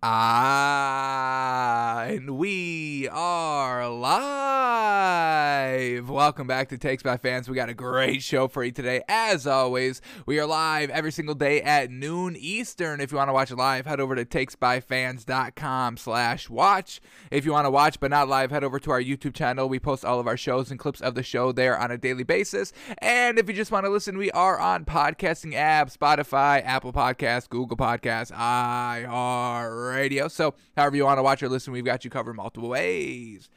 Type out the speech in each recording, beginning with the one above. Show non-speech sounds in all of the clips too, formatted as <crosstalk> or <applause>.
Ah, and we are live. Welcome back to Takes by Fans. We got a great show for you today. As always, we are live every single day at noon Eastern. If you want to watch live, head over to takesbyfans.com slash watch. If you want to watch but not live, head over to our YouTube channel. We post all of our shows and clips of the show there on a daily basis. And if you just want to listen, we are on podcasting apps, Spotify, Apple Podcasts, Google Podcasts, iHeart radio. So, however you want to watch or listen, we've got you covered multiple ways.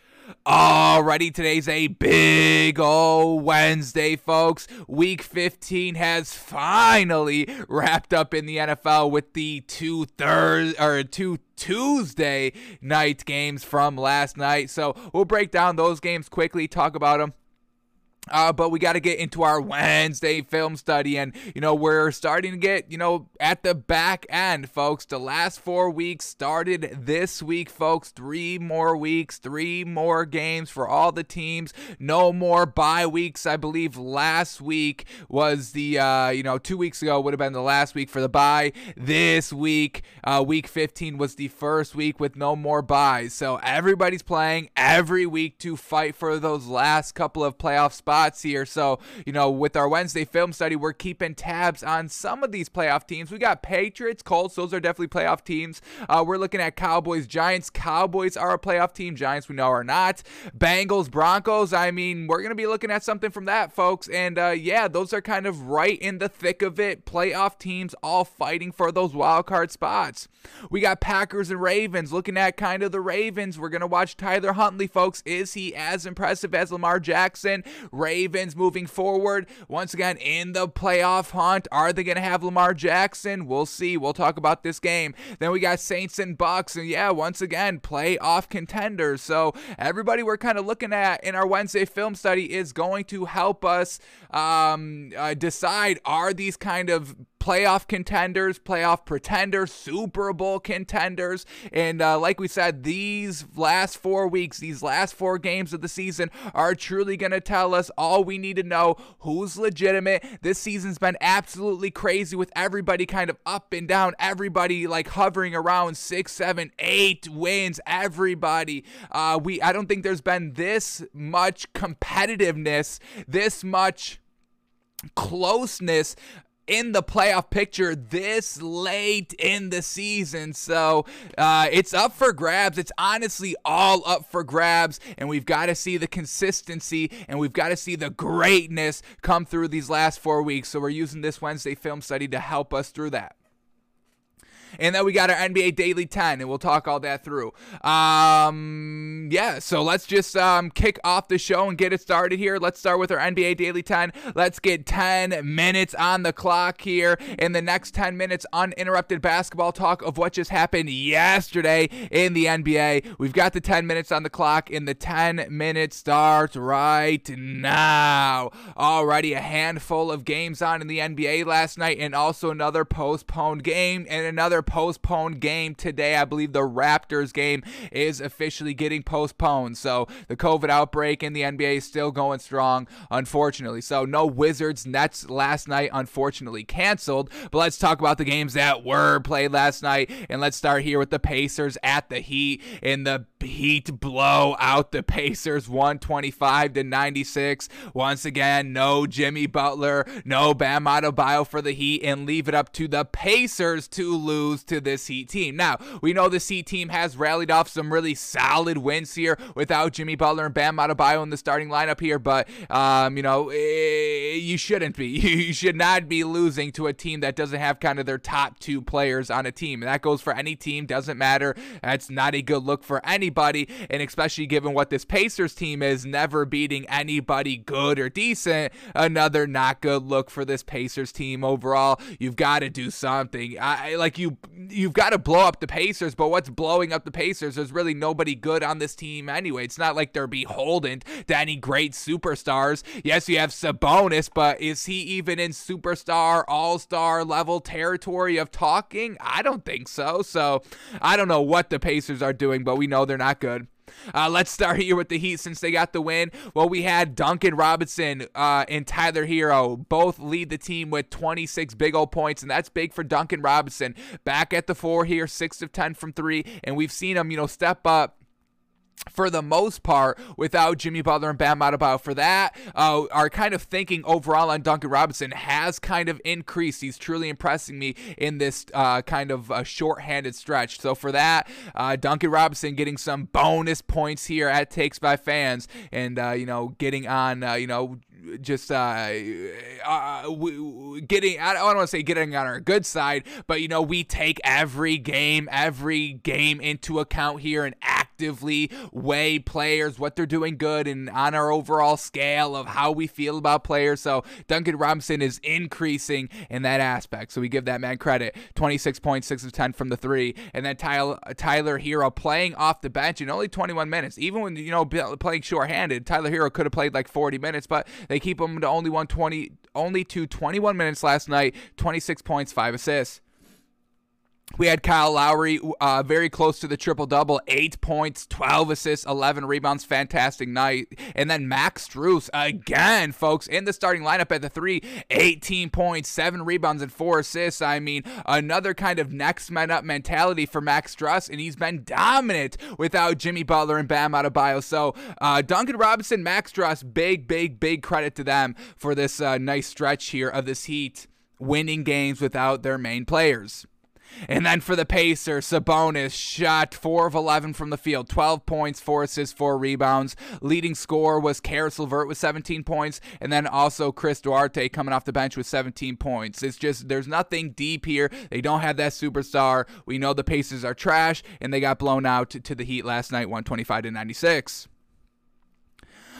Alrighty, today's a big old Wednesday, folks. Week 15 has finally wrapped up in the NFL with the two third or two Tuesday night games from last night. So we'll break down those games quickly, talk about them uh, but we got to get into our Wednesday film study, and you know we're starting to get you know at the back end, folks. The last four weeks started this week, folks. Three more weeks, three more games for all the teams. No more bye weeks. I believe last week was the uh, you know two weeks ago would have been the last week for the bye. This week, uh, week 15 was the first week with no more byes. So everybody's playing every week to fight for those last couple of playoff spots spots here. So, you know, with our Wednesday film study, we're keeping tabs on some of these playoff teams. We got Patriots, Colts, those are definitely playoff teams. Uh, we're looking at Cowboys, Giants. Cowboys are a playoff team. Giants, we know, are not. Bengals, Broncos. I mean, we're going to be looking at something from that, folks. And uh, yeah, those are kind of right in the thick of it. Playoff teams all fighting for those wild card spots. We got Packers and Ravens. Looking at kind of the Ravens, we're going to watch Tyler Huntley, folks. Is he as impressive as Lamar Jackson? Ravens moving forward once again in the playoff hunt. Are they going to have Lamar Jackson? We'll see. We'll talk about this game. Then we got Saints and Bucks, and yeah, once again, playoff contenders. So everybody we're kind of looking at in our Wednesday film study is going to help us um, uh, decide are these kind of playoff contenders, playoff pretenders, Super Bowl contenders. And uh, like we said, these last four weeks, these last four games of the season are truly going to tell us all we need to know who's legitimate. This season's been absolutely crazy with everybody kind of up and down, everybody like hovering around six, seven, eight wins. Everybody. Uh, we I don't think there's been this much competitiveness, this much closeness in the playoff picture this late in the season. So uh, it's up for grabs. It's honestly all up for grabs. And we've got to see the consistency and we've got to see the greatness come through these last four weeks. So we're using this Wednesday film study to help us through that. And then we got our NBA Daily 10, and we'll talk all that through. Um, yeah, so let's just um, kick off the show and get it started here. Let's start with our NBA Daily 10. Let's get 10 minutes on the clock here. In the next 10 minutes, uninterrupted basketball talk of what just happened yesterday in the NBA. We've got the 10 minutes on the clock, and the 10 minutes starts right now. Already a handful of games on in the NBA last night, and also another postponed game and another postponed game today. I believe the Raptors game is officially getting postponed. So the COVID outbreak in the NBA is still going strong, unfortunately. So no Wizards Nets last night, unfortunately canceled. But let's talk about the games that were played last night. And let's start here with the Pacers at the Heat in the Heat blow out the Pacers 125 to 96. Once again, no Jimmy Butler, no Bam Adebayo for the Heat, and leave it up to the Pacers to lose to this Heat team. Now, we know this Heat team has rallied off some really solid wins here without Jimmy Butler and Bam Adebayo in the starting lineup here, but, um, you know, eh, you shouldn't be. <laughs> You should not be losing to a team that doesn't have kind of their top two players on a team. And that goes for any team, doesn't matter. That's not a good look for anybody anybody, and especially given what this Pacers team is, never beating anybody good or decent. Another not good look for this Pacers team overall. You've got to do something. I like you. You've got to blow up the Pacers, but what's blowing up the Pacers? There's really nobody good on this team anyway. It's not like they're beholden to any great superstars. Yes, you have Sabonis, but is he even in superstar, all star level territory of talking? I don't think so. So I don't know what the Pacers are doing, but we know they're not good. Uh, let's start here with the Heat since they got the win. Well, we had Duncan Robinson uh, and Tyler Herro both lead the team with 26 big old points, and that's big for Duncan Robinson. Back at the four here, six of 10 from three, and we've seen him, you know, step up for the most part without Jimmy Butler and Bam Adebayo. For that, uh, our kind of thinking overall on Duncan Robinson has kind of increased. He's truly impressing me in this uh, kind of uh, short-handed stretch. So for that, uh, Duncan Robinson getting some bonus points here at Takes by Fans, and uh, you know getting on uh, you know just uh, uh, getting I don't want to say getting on our good side, but you know we take every game, every game into account here and actively weigh players, what they're doing good, and on our overall scale of how we feel about players. So Duncan Robinson is increasing in that aspect. So we give that man credit. 26.6 of 10 from the three, and then Tyler Tyler Herro playing off the bench in only 21 minutes. Even when you know playing shorthanded, Tyler Herro could have played like 40 minutes, but they keep him to only 120, only to 21 minutes last night. 26 points, five assists. We had Kyle Lowry uh, very close to the triple double, eight points, 12 assists, 11 rebounds. Fantastic night. And then Max Strus again, folks, in the starting lineup at the three, 18 points, seven rebounds, and four assists. I mean, another kind of next man up mentality for Max Strus, and he's been dominant without Jimmy Butler and Bam Adebayo. So, uh, Duncan Robinson, Max Strus, big, big, big credit to them for this uh, nice stretch here of this Heat winning games without their main players. And then for the Pacers, Sabonis shot 4 of 11 from the field, 12 points, 4 assists, 4 rebounds. Leading scorer was Caris LeVert with 17 points, and then also Chris Duarte coming off the bench with 17 points. It's just, there's nothing deep here. They don't have that superstar. We know the Pacers are trash, and they got blown out to the Heat last night, 125 to 96.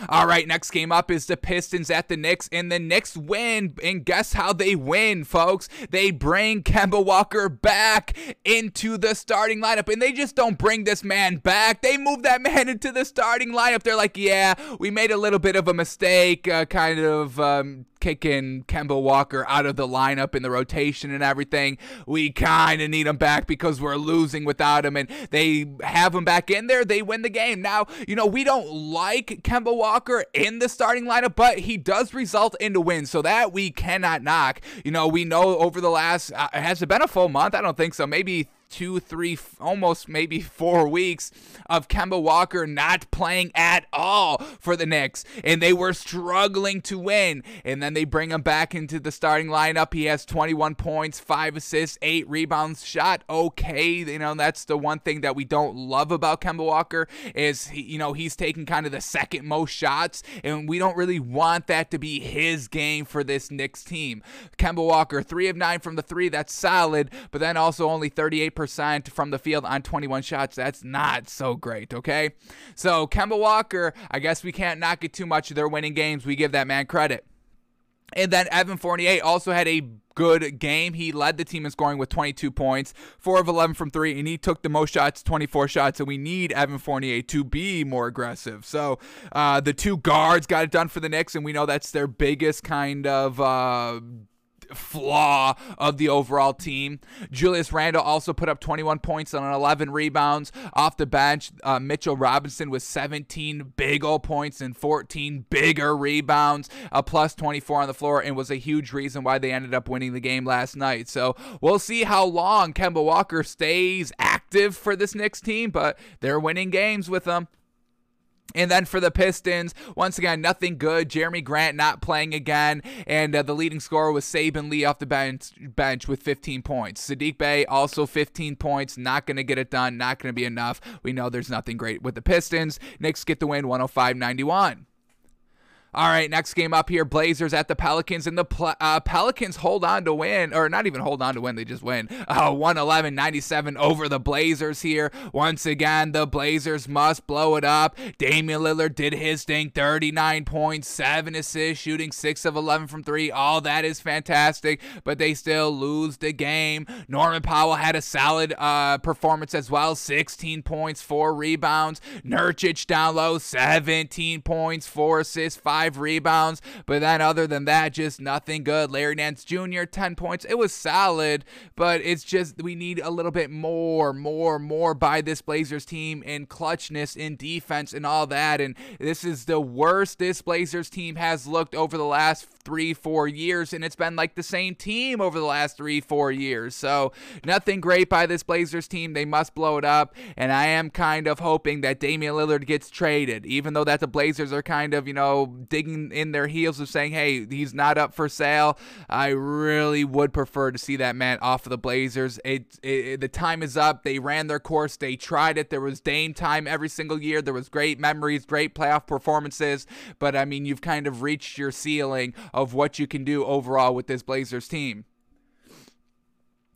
All right, next game up is the Pistons at the Knicks, and the Knicks win. And guess how they win, folks? They bring Kemba Walker back into the starting lineup, and they just don't bring this man back. They move that man <laughs> into the starting lineup. They're like, yeah, we made a little bit of a mistake, uh, kind of um, kicking Kemba Walker out of the lineup in the rotation and everything. We kind of need him back because we're losing without him, and they have him back in there. They win the game. Now, you know, we don't like Kemba Walker in the starting lineup, but he does result into wins, so that we cannot knock. You know, we know over the last, uh, has it been a full month? I don't think so. Maybe two, three, almost maybe four weeks of Kemba Walker not playing at all for the Knicks, and they were struggling to win. And then they bring him back into the starting lineup. He has 21 points, five assists, eight rebounds, shot okay. You know that's the one thing that we don't love about Kemba Walker is he, you know he's taking kind of the second most shots, and we don't really want that to be his game for this Knicks team. Kemba Walker, three of nine from the three, that's solid, but then also only 38 percent from the field on 21 shots. That's not so great, okay? So, Kemba Walker, I guess we can't knock it too much. They're winning games. We give that man credit. And then Evan Fournier also had a good game. He led the team in scoring with 22 points, 4 of 11 from 3, and he took the most shots, 24 shots. And we need Evan Fournier to be more aggressive. So uh, the two guards got it done for the Knicks, and we know that's their biggest kind of. Uh, flaw of the overall team. Julius Randle also put up 21 points on 11 rebounds off the bench. Uh, Mitchell Robinson with 17 big old points and 14 bigger rebounds, a plus 24 on the floor, and was a huge reason why they ended up winning the game last night. So we'll see how long Kemba Walker stays active for this Knicks team, but they're winning games with him. And then for the Pistons, once again, nothing good. Jerami Grant not playing again, and uh, the leading scorer was Saben Lee off the bench, bench with 15 points. Saddiq Bey also 15 points, not going to get it done, not going to be enough. We know there's nothing great with the Pistons. Knicks get the win 105 91. All right, next game up here Blazers at the Pelicans, and the uh, Pelicans hold on to win, or not even hold on to win, they just win. Uh, 111 97 over the Blazers here. Once again, the Blazers must blow it up. Damian Lillard did his thing 39 points, 7 assists, shooting 6 of 11 from 3. All that is fantastic, but they still lose the game. Norman Powell had a solid uh, performance as well 16 points, 4 rebounds. Nurkic down low, 17 points, 4 assists, 5 five rebounds. But then, other than that, just nothing good. Larry Nance Jr., 10 points. It was solid, but it's just we need a little bit more, more, more by this Blazers team in clutchness, in defense, and all that. And this is the worst this Blazers team has looked over the last three, four years, and it's been like the same team over the last three, four years. So nothing great by this Blazers team. They must blow it up, and I am kind of hoping that Damian Lillard gets traded, even though that the Blazers are kind of, you know, digging in their heels of saying, hey, he's not up for sale. I really would prefer to see that man off of the Blazers. It, it the time is up. They ran their course. They tried it. There was Dame time every single year. There was great memories, great playoff performances, but I mean, you've kind of reached your ceiling of what you can do overall with this Blazers team.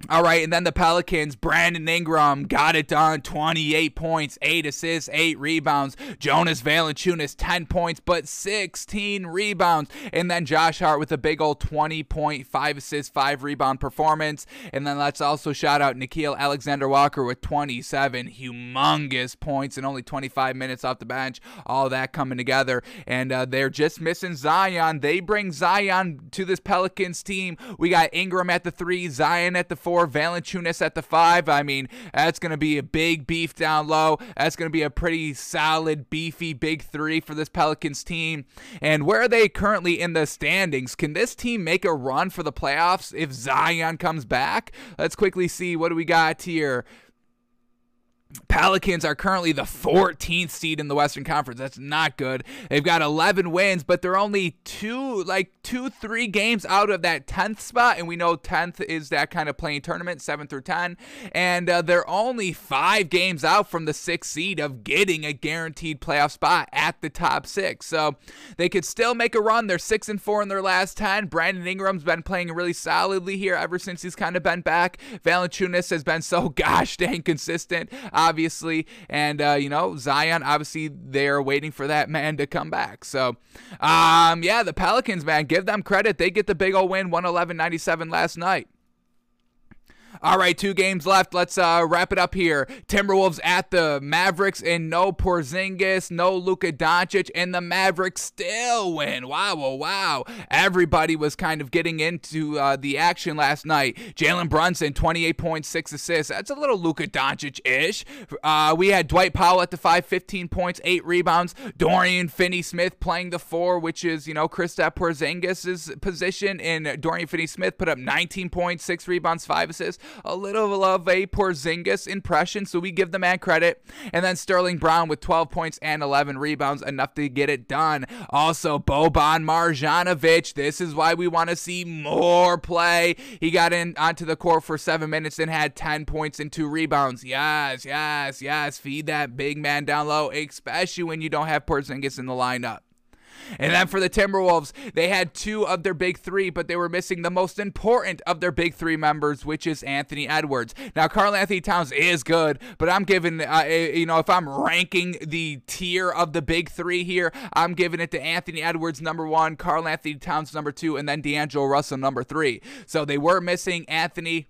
All right, and then the Pelicans, Brandon Ingram got it done 28 points, 8 assists, 8 rebounds. Jonas Valanciunas 10 points, but 16 rebounds. And then Josh Hart with a big old 20.5 assists, 5 rebound performance. And then let's also shout out Nickeil Alexander Walker with 27 humongous points and only 25 minutes off the bench. All that coming together. And uh, they're just missing Zion. They bring Zion to this Pelicans team. We got Ingram at the 3, Zion at the four, Valanciunas at the five. I mean, that's going to be a big beef down low. That's going to be a pretty solid, beefy big three for this Pelicans team. And where are they currently in the standings? Can this team make a run for the playoffs if Zion comes back? Let's quickly see what do we got here. Pelicans are currently the 14th seed in the Western Conference. That's not good. They've got 11 wins, but they're only two, like two, three games out of that 10th spot. And we know 10th is that kind of playing tournament, 7 through 10. And uh, they're only five games out from the sixth seed of getting a guaranteed playoff spot at the top six. So they could still make a run. They're 6 and 4 in their last 10. Brandon Ingram's been playing really solidly here ever since he's kind of been back. Valanciunas has been so <laughs> gosh dang consistent. Uh, obviously. And, uh, you know, Zion, obviously, they're waiting for that man to come back. So, um, yeah, the Pelicans, man, give them credit. They get the big old win, 111 97 last night. All right, two games left. Let's uh, wrap it up here. Timberwolves at the Mavericks, and no Porzingis, no Luka Doncic, and the Mavericks still win. Wow, wow, wow. Everybody was kind of getting into uh, the action last night. Jalen Brunson, 28.6 assists. That's a little Luka Doncic ish. Uh, we had Dwight Powell at the 5, 15 points, 8 rebounds. Dorian Finney Smith playing the 4, which is, you know, Kristaps Porzingis' position. And Dorian Finney Smith put up 19 points, 6 rebounds, 5 assists a little of a Porzingis impression, so we give the man credit. And then Sterling Brown with 12 points and 11 rebounds, enough to get it done. Also, Boban Marjanovic. This is why we want to see more play. He got in onto the court for seven minutes and had 10 points and two rebounds. Yes, yes, yes. Feed that big man down low, especially when you don't have Porzingis in the lineup. And then for the Timberwolves, they had two of their big three, but they were missing the most important of their big three members, which is Anthony Edwards. Now, Karl-Anthony Towns is good, but I'm giving, uh, you know, if I'm ranking the tier of the big three here, I'm giving it to Anthony Edwards number one, Karl-Anthony Towns number two, and then D'Angelo Russell number three. So they were missing Anthony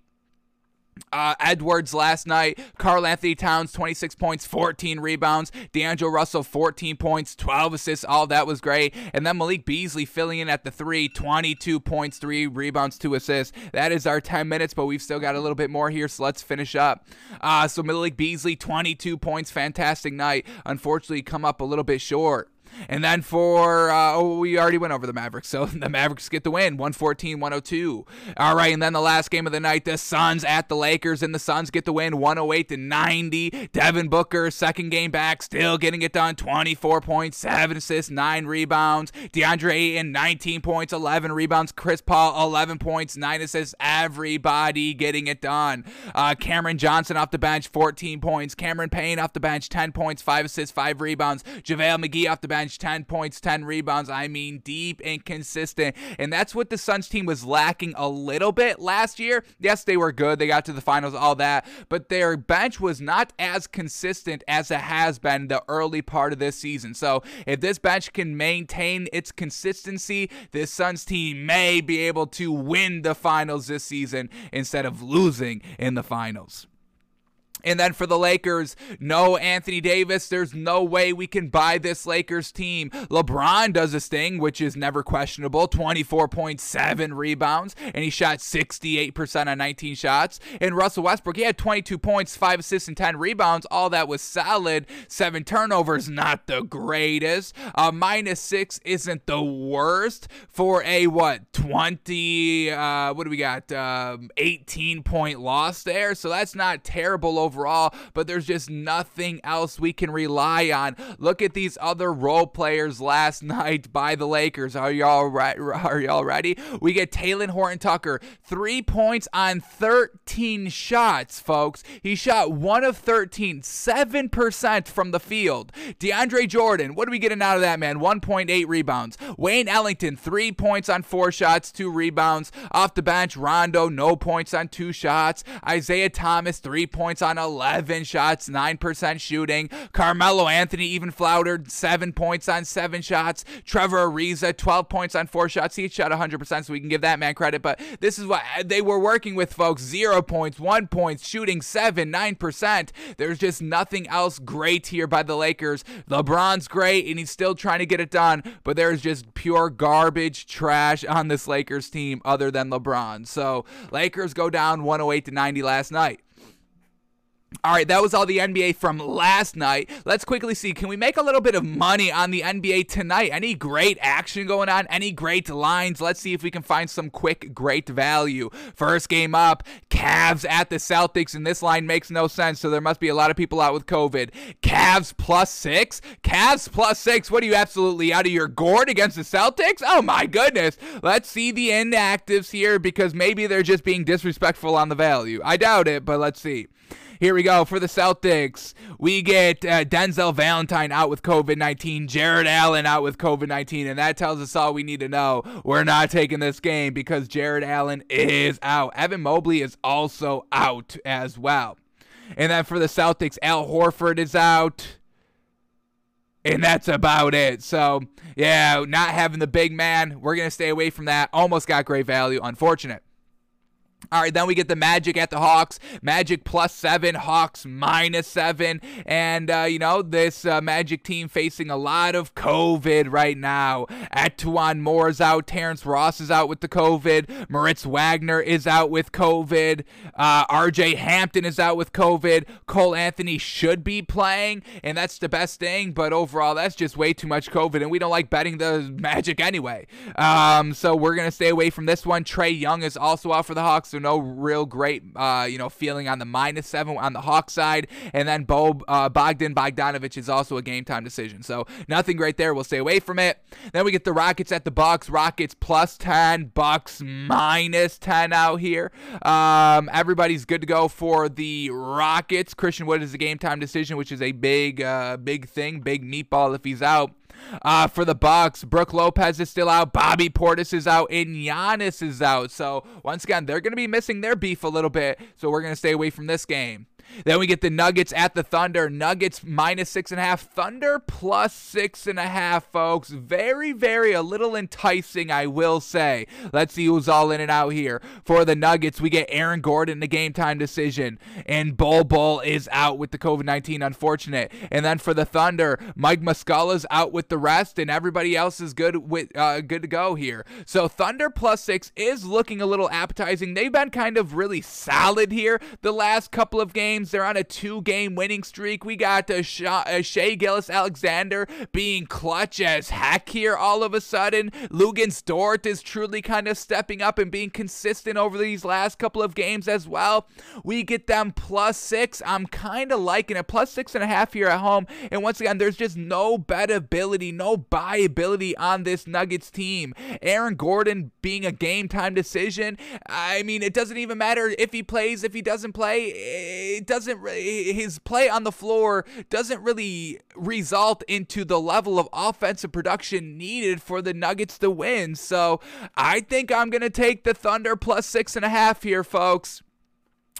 uh, Edwards last night, Karl-Anthony Towns, 26 points, 14 rebounds. D'Angelo Russell, 14 points, 12 assists. All that was great. And then Malik Beasley filling in at the three, 22 points, three rebounds, two assists. That is our 10 minutes, but we've still got a little bit more here, so let's finish up. Uh, so Malik Beasley, 22 points, fantastic night. Unfortunately, come up a little bit short. And then for, uh, oh, we already went over the Mavericks. So <laughs> the Mavericks get the win 114 102. All right. And then the last game of the night, the Suns at the Lakers, and the Suns get the win 108 to 90. Devin Booker, second game back, still getting it done 24 points, 7 assists, 9 rebounds. DeAndre Ayton, 19 points, 11 rebounds. Chris Paul, 11 points, 9 assists. Everybody getting it done. Uh, Cameron Johnson off the bench, 14 points. Cameron Payne off the bench, 10 points, 5 assists, 5 rebounds. JaVale McGee off the bench bench, 10 points, 10 rebounds. I mean, deep and consistent. And that's what the Suns team was lacking a little bit last year. Yes, they were good. They got to the finals, all that. But their bench was not as consistent as it has been the early part of this season. So if this bench can maintain its consistency, this Suns team may be able to win the finals this season instead of losing in the finals. And then for the Lakers, no Anthony Davis. There's no way we can buy this Lakers team. LeBron does his thing, which is never questionable 24.7 rebounds, and he shot 68% on 19 shots. And Russell Westbrook, he had 22 points, 5 assists, and 10 rebounds. All that was solid. 7 turnovers, not the greatest. Uh, minus 6 isn't the worst for a, what, 20, uh, what do we got? Um, 18 point loss there. So that's not terrible overall, but there's just nothing else we can rely on. Look at these other role players last <laughs> night by the Lakers. Are y'all right? Are y'all ready? We get Talen Horton Tucker, three points on 13 shots, folks. He shot one of 13, 7% from the field. DeAndre Jordan, what are we getting out of that, man? 1.8 rebounds. Wayne Ellington, three points on four shots, two rebounds. Off the bench, Rondo, no points on two shots. Isaiah Thomas, three points on 11 shots, 9% shooting. Carmelo Anthony even floundered, seven points on seven shots. Trevor Ariza, 12 points on four shots. He shot 100%, so we can give that man credit. But this is what uh, they were working with, folks. Zero points, one points, shooting seven, 9%. There's just nothing else great here by the Lakers. LeBron's great, and he's still trying to get it done, but there's just pure garbage trash on this Lakers team other than LeBron. So Lakers go down 108 to 90 last night. All right, that was all the NBA from last night. Let's quickly see can we make a little bit of money on the NBA tonight? Any great action going on? Any great lines? Let's see if we can find some quick, great value. First game up Cavs at the Celtics, and this line makes no sense, so there must be a lot of people out with COVID. Cavs plus six? Cavs plus six? What are you absolutely out of your gourd against the Celtics? Oh my goodness. Let's see the inactives here because maybe they're just being disrespectful on the value. I doubt it, but let's see. Here we go for the Celtics. We get uh, Denzel Valentine out with COVID 19, Jarrett Allen out with COVID 19, and that tells us all we need to know. We're not taking this game because Jarrett Allen is out. Evan Mobley is also out as well. And then for the Celtics, Al Horford is out. And that's about it. So, yeah, not having the big man. We're going to stay away from that. Almost got great value. Unfortunate. All right, then we get the Magic at the Hawks. Magic plus seven, Hawks minus seven. And, uh, you know, this uh, Magic team facing a lot of COVID right now. E'Twaun Moore is out. Terrence Ross is out with the COVID. Moritz Wagner is out with COVID. Uh, RJ Hampton is out with COVID. Cole Anthony should be playing, and that's the best thing. But overall, that's just way too much COVID, and we don't like betting the Magic anyway. Um, so we're going to stay away from this one. Trae Young is also out for the Hawks so no real great, uh, you know, feeling on the minus seven on the Hawk side. And then Bo uh, Bogdan Bogdanovich is also a game time decision. So nothing great there. We'll stay away from it. Then we get the Rockets at the Bucks. Rockets plus 10, Bucks minus 10 out here. Um, everybody's good to go for the Rockets. Christian Wood is a game time decision, which is a big, uh, big thing, big meatball if he's out. Uh, for the Bucks, Brook Lopez is still out, Bobby Portis is out, and Giannis is out. So once again, they're going to be missing their beef a little bit. So we're going to stay away from this game. Then we get the Nuggets at the Thunder. Nuggets minus six and a half. Thunder plus six and a half, folks. Very, very a little enticing, I will say. Let's see who's all in and out here. For the Nuggets, we get Aaron Gordon, the game time decision. And Bol Bol is out with the COVID 19, unfortunate. And then for the Thunder, Mike Muscala's out with the rest, and everybody else is good with uh, good to go here. So Thunder plus six is looking a little appetizing. They've been kind of really solid here the last couple of games games. They're on a two game winning streak. We got uh, Sha- uh, Shai Gilgeous-Alexander being clutch as heck here all of a sudden. Luguentz Dort is truly kind of stepping up and being consistent over these last couple of games as well. We get them plus six. I'm kind of liking it. Plus six and a half here at home. And once again, there's just no ability, no buy ability on this Nuggets team. Aaron Gordon being a game time decision. I mean, it doesn't even matter if he plays, if he doesn't play. It doesn't his play on the floor doesn't really result into the level of offensive production needed for the Nuggets to win. So I think I'm gonna take the Thunder plus six and a half here, folks.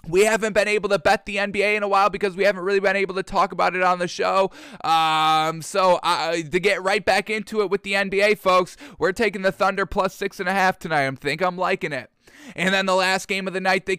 We haven't been able to bet the NBA in a while because we haven't really been able to talk about it on the show. Um, so uh, to get right back into it with the NBA, folks, we're taking the Thunder plus six and a half tonight. I think I'm liking it. And then the last game of the night, the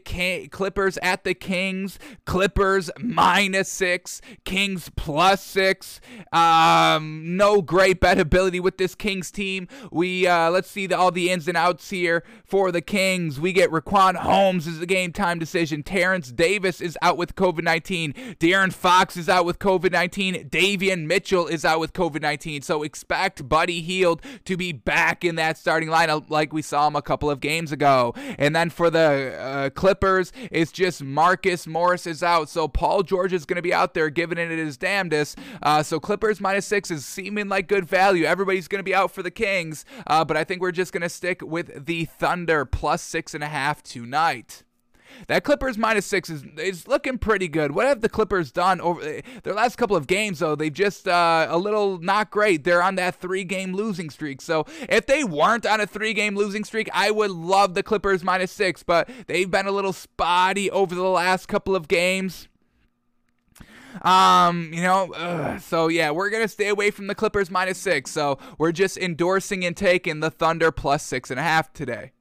Clippers at the Kings. Clippers minus six, Kings plus six. Um, no great bet ability with this Kings team. We uh, let's see the, all the ins and outs here for the Kings. We get Richaun Holmes is the game time decision. Terrence Davis is out with COVID 19. De'Aaron Fox is out with COVID 19. Davion Mitchell is out with COVID 19. So expect Buddy Hield to be back in that starting lineup like we saw him a couple of games ago. And then for the uh, Clippers, it's just Marcus Morris is out. So Paul George is going to be out there giving it his damnedest. Uh, so Clippers minus six is seeming like good value. Everybody's going to be out for the Kings. Uh, but I think we're just going to stick with the Thunder plus six and a half tonight. That Clippers minus six is is looking pretty good. What have the Clippers done over their last couple of games? Though they've just uh, a little not great. They're on that three game losing streak. So if they weren't on a three game losing streak, I would love the Clippers minus six. But they've been a little spotty over the last couple of games. Um, you know, ugh. so yeah, we're gonna stay away from the Clippers minus six. So we're just endorsing and taking the Thunder plus six and a half today.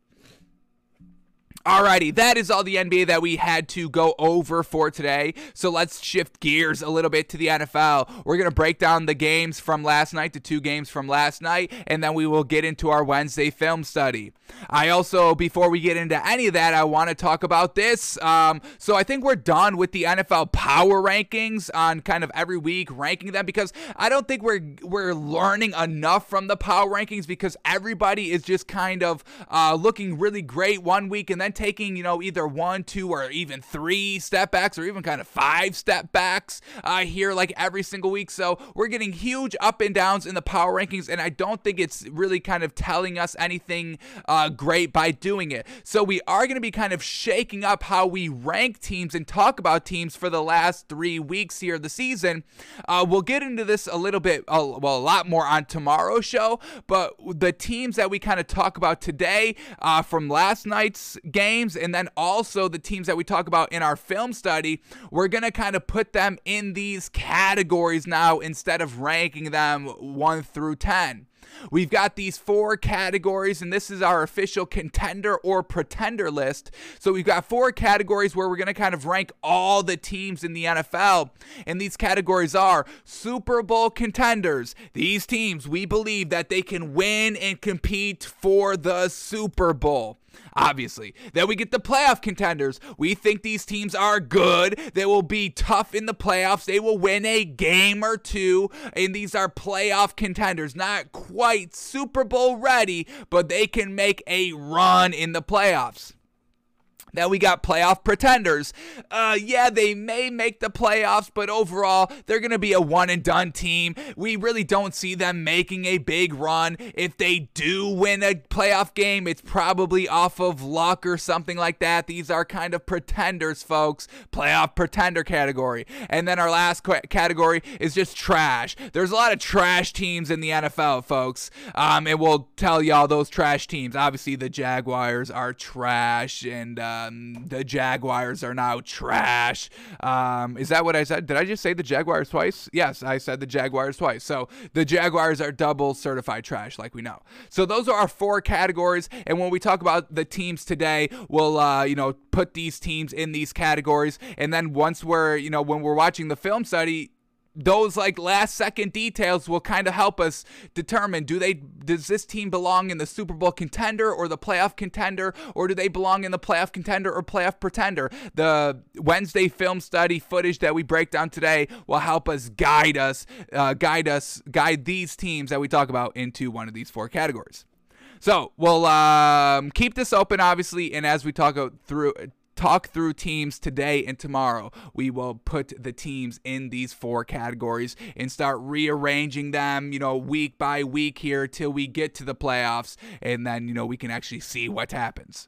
Alrighty, that is all the NBA that we had to go over for today. So let's shift gears a little bit to the NFL. We're going to break down the games from last night, the two games from last night, and then we will get into our Wednesday film study. I also, before we get into any of that, I want to talk about this. Um, so I think we're done with the NFL power rankings on kind of every week ranking them because I don't think we're we're learning enough from the power rankings because everybody is just kind of uh, looking really great one week and then taking, you know, either one, two, or even three step backs or even kind of five step backs uh, here like every single week. So we're getting huge up and downs in the power rankings, and I don't think it's really kind of telling us anything uh, great by doing it. So we are going to be kind of shaking up how we rank teams and talk about teams for the last three weeks here of the season. Uh, we'll get into this a little bit, well, a lot more on tomorrow's show, but the teams that we kind of talk about today uh, from last night's games and then also the teams that we talk about in our film study, we're going to kind of put them in these categories now instead of ranking them 1 through 10. We've got these four categories, and this is our official contender or pretender list. So we've got four categories where we're going to kind of rank all the teams in the NFL. And these categories are Super Bowl contenders. These teams, we believe that they can win and compete for the Super Bowl obviously. Then we get the playoff contenders. We think these teams are good. They will be tough in the playoffs. They will win a game or two. And these are playoff contenders. Not quite Super Bowl ready, but they can make a run in the playoffs. Now we got playoff pretenders. Uh, yeah, they may make the playoffs, but overall, they're going to be a one and done team. We really don't see them making a big run. If they do win a playoff game, it's probably off of luck or something like that. These are kind of pretenders, folks. Playoff pretender category. And then our last category is just trash. There's a lot of trash teams in the NFL, folks. Um, and we'll tell y'all those trash teams. Obviously, the Jaguars are trash, and uh, um, the Jaguars are now trash. Um, is that what I said? Did I just say the Jaguars twice? Yes, I said the Jaguars twice. So the Jaguars are double certified trash, like we know. So those are our four categories. And when we talk about the teams today, we'll uh, you know put these teams in these categories. And then once we're you know when we're watching the film study, those like last second details will kind of help us determine do they does this team belong in the Super Bowl contender or the playoff contender or do they belong in the playoff contender or playoff pretender? The Wednesday film study footage that we break down today will help us guide us uh, guide us guide these teams that we talk about into one of these four categories. So we'll um, keep this open, obviously, and as we talk through talk through teams today and tomorrow. We will put the teams in these four categories and start rearranging them, you know, week by week here till we get to the playoffs. And then, you know, we can actually see what happens.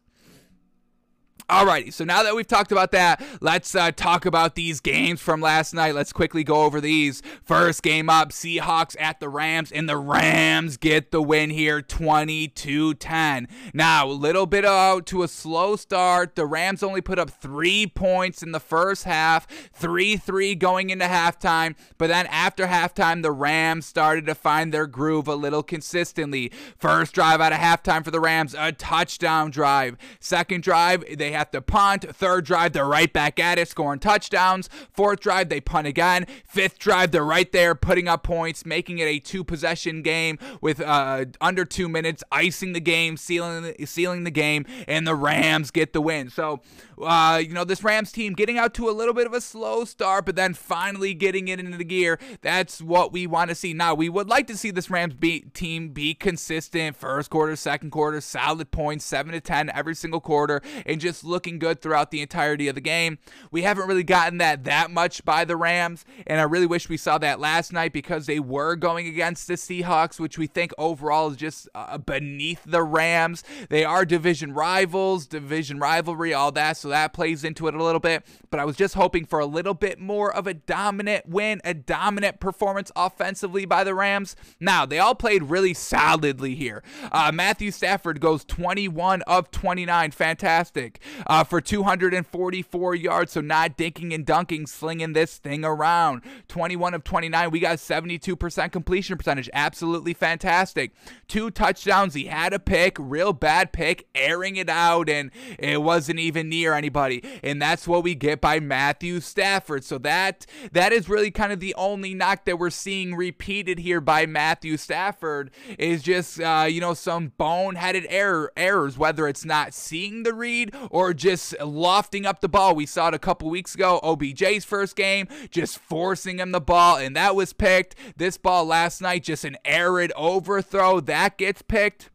Alrighty, so now that we've talked about that, let's uh, talk about these games from last night. Let's quickly go over these. First game up Seahawks at the Rams, and the Rams get the win here 22 10. Now, a little bit out to a slow start. The Rams only put up three points in the first half, 3 3 going into halftime. But then after halftime, the Rams started to find their groove a little consistently. First drive out of halftime for the Rams, a touchdown drive. Second drive, they have to punt. Third drive, they're right back at it, scoring touchdowns. Fourth drive, they punt again. Fifth drive, they're right there, putting up points, making it a two possession game with uh, under two minutes, icing the game, sealing, sealing the game, and the Rams get the win. So, uh, you know, this Rams team getting out to a little bit of a slow start, but then finally getting it into the gear. That's what we want to see. Now, we would like to see this Rams beat team be consistent first quarter, second quarter, solid points, 7 to 10 every single quarter, and just looking good throughout the entirety of the game. We haven't really gotten that that much by the Rams, and I really wish we saw that last night because they were going against the Seahawks, which we think overall is just uh, beneath the Rams. They are division rivals, division rivalry, all that, so that plays into it a little bit. But I was just hoping for a little bit more of a dominant win, a dominant performance offensively by the Rams. Now, they all played really solidly here. Uh, Matthew Stafford goes 21 of 29, fantastic, uh, for 244 yards. So not dinking and dunking, slinging this thing around. 21 of 29, we got 72% completion percentage, absolutely fantastic. Two touchdowns, he had a pick, real bad pick, airing it out, and it wasn't even near anybody. And that's what we get by Matthew Stafford. So that that is really kind of the only knock that we're seeing repeated here by Matthew Stafford is just uh, you know some boneheaded error errors, whether it's not seeing the read or just lofting up the ball. We saw it a couple weeks ago, OBJ's first game, just forcing him the ball, and that was picked. This ball last night, just an arid overthrow that gets picked.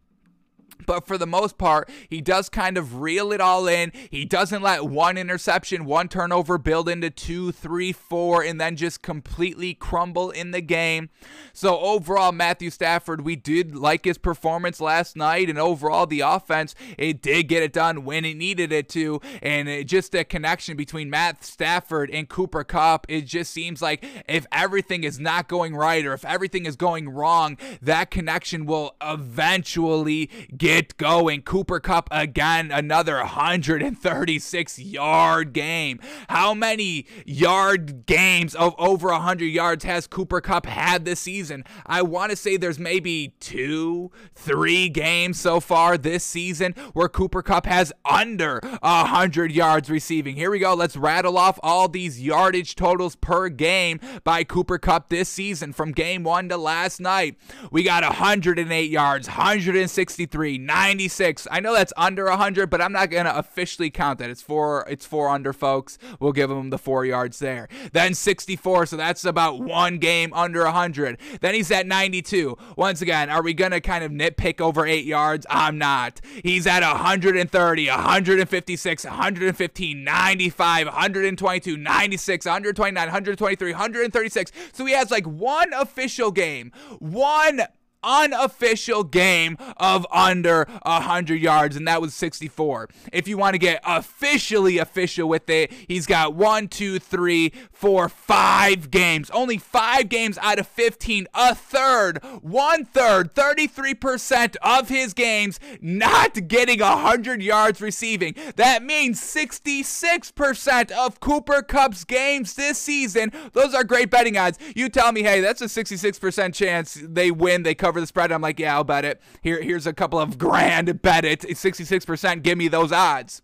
But for the most part, he does kind of reel it all in. He doesn't let one interception, one turnover build into two, three, four, and then just completely crumble in the game. So, overall, Matthew Stafford, we did like his performance last night. And overall, the offense, it did get it done when it needed it to. And it, just the connection between Matt Stafford and Cooper Kupp, it just seems like if everything is not going right or if everything is going wrong, that connection will eventually get get going. Cooper Kupp again, another 136 yard game. How many yard games of over 100 yards has Cooper Kupp had this season? I want to say there's maybe two, three games so far this season where Cooper Kupp has under 100 yards receiving. Here we go. Let's rattle off all these yardage totals per game by Cooper Kupp this season from game one to last night. We got 108 yards, 163, 96. I know that's under 100, but I'm not going to officially count that. It's four it's four under folks. We'll give him the 4 yards there. Then 64, so that's about one game under 100. Then he's at 92. Once again, are we going to kind of nitpick over 8 yards? I'm not. He's at 130, 156, 115, 95, 122, 96, 129, 123, 136. So he has like one official game. One unofficial game of under 100 yards, and that was 64. If you want to get officially official with it, he's got one, two, three, four, five games. Only five games out of 15, a third, one third, 33% of his games not getting 100 yards receiving. That means 66% of Cooper Kupp's games this season. Those are great betting odds. You tell me, hey, that's a 66% chance they win, they cover cover the spread. I'm like, yeah, I'll bet it. Here, here's a couple of grand bet it. It's 66%. Give me those odds.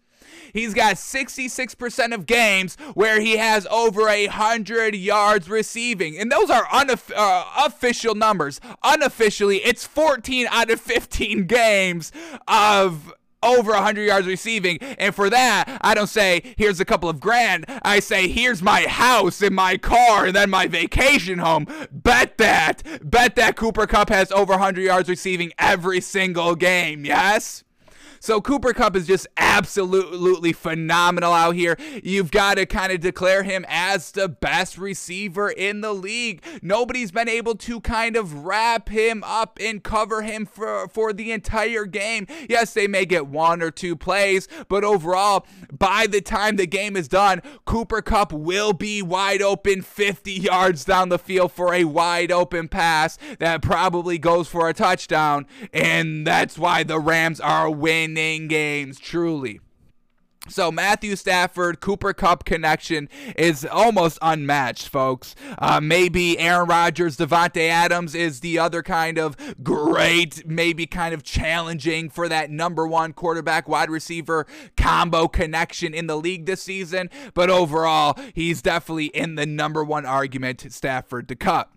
He's got 66% of games where he has over a hundred yards receiving, and those are unofficial uh, numbers. Unofficially, it's 14 out of 15 games of over 100 yards receiving. And for that, I don't say, here's a couple of grand. I say, here's my house and my car and then my vacation home. Bet that. Bet that Cooper Kupp has over 100 yards receiving every single game. Yes? So Cooper Kupp is just absolutely phenomenal out here. You've got to kind of declare him as the best receiver in the league. Nobody's been able to kind of wrap him up and cover him for, for the entire game. Yes, they may get one or two plays, but overall, by the time the game is done, Cooper Kupp will be wide open 50 yards down the field for a wide open pass that probably goes for a touchdown. And that's why the Rams are winning games, truly. So Matthew Stafford, Cooper Kupp connection is almost unmatched, folks. Uh, maybe Aaron Rodgers, Davante Adams is the other kind of great, maybe kind of challenging for that number one quarterback wide receiver combo connection in the league this season. But overall, he's definitely in the number one argument, Stafford to Kupp.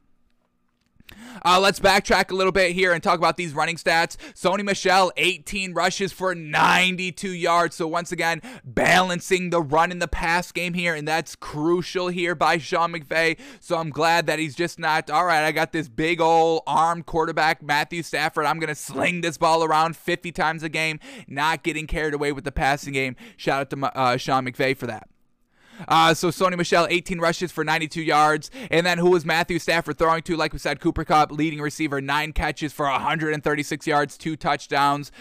Uh, let's backtrack a little bit here and talk about these running stats. Sony Michel, 18 rushes for 92 yards. So once again, balancing the run in the pass game here, and that's crucial here by Sean McVay. So I'm glad that he's just not, all right, I got this big old arm quarterback, Matthew Stafford. I'm going to sling this ball around 50 times a game, not getting carried away with the passing game. Shout out to uh, Sean McVay for that. Uh, so Sony Michel, 18 rushes for 92 yards. And then who was Matthew Stafford throwing to? Like we said, Cooper Kupp, leading receiver, nine catches for 136 yards, two touchdowns.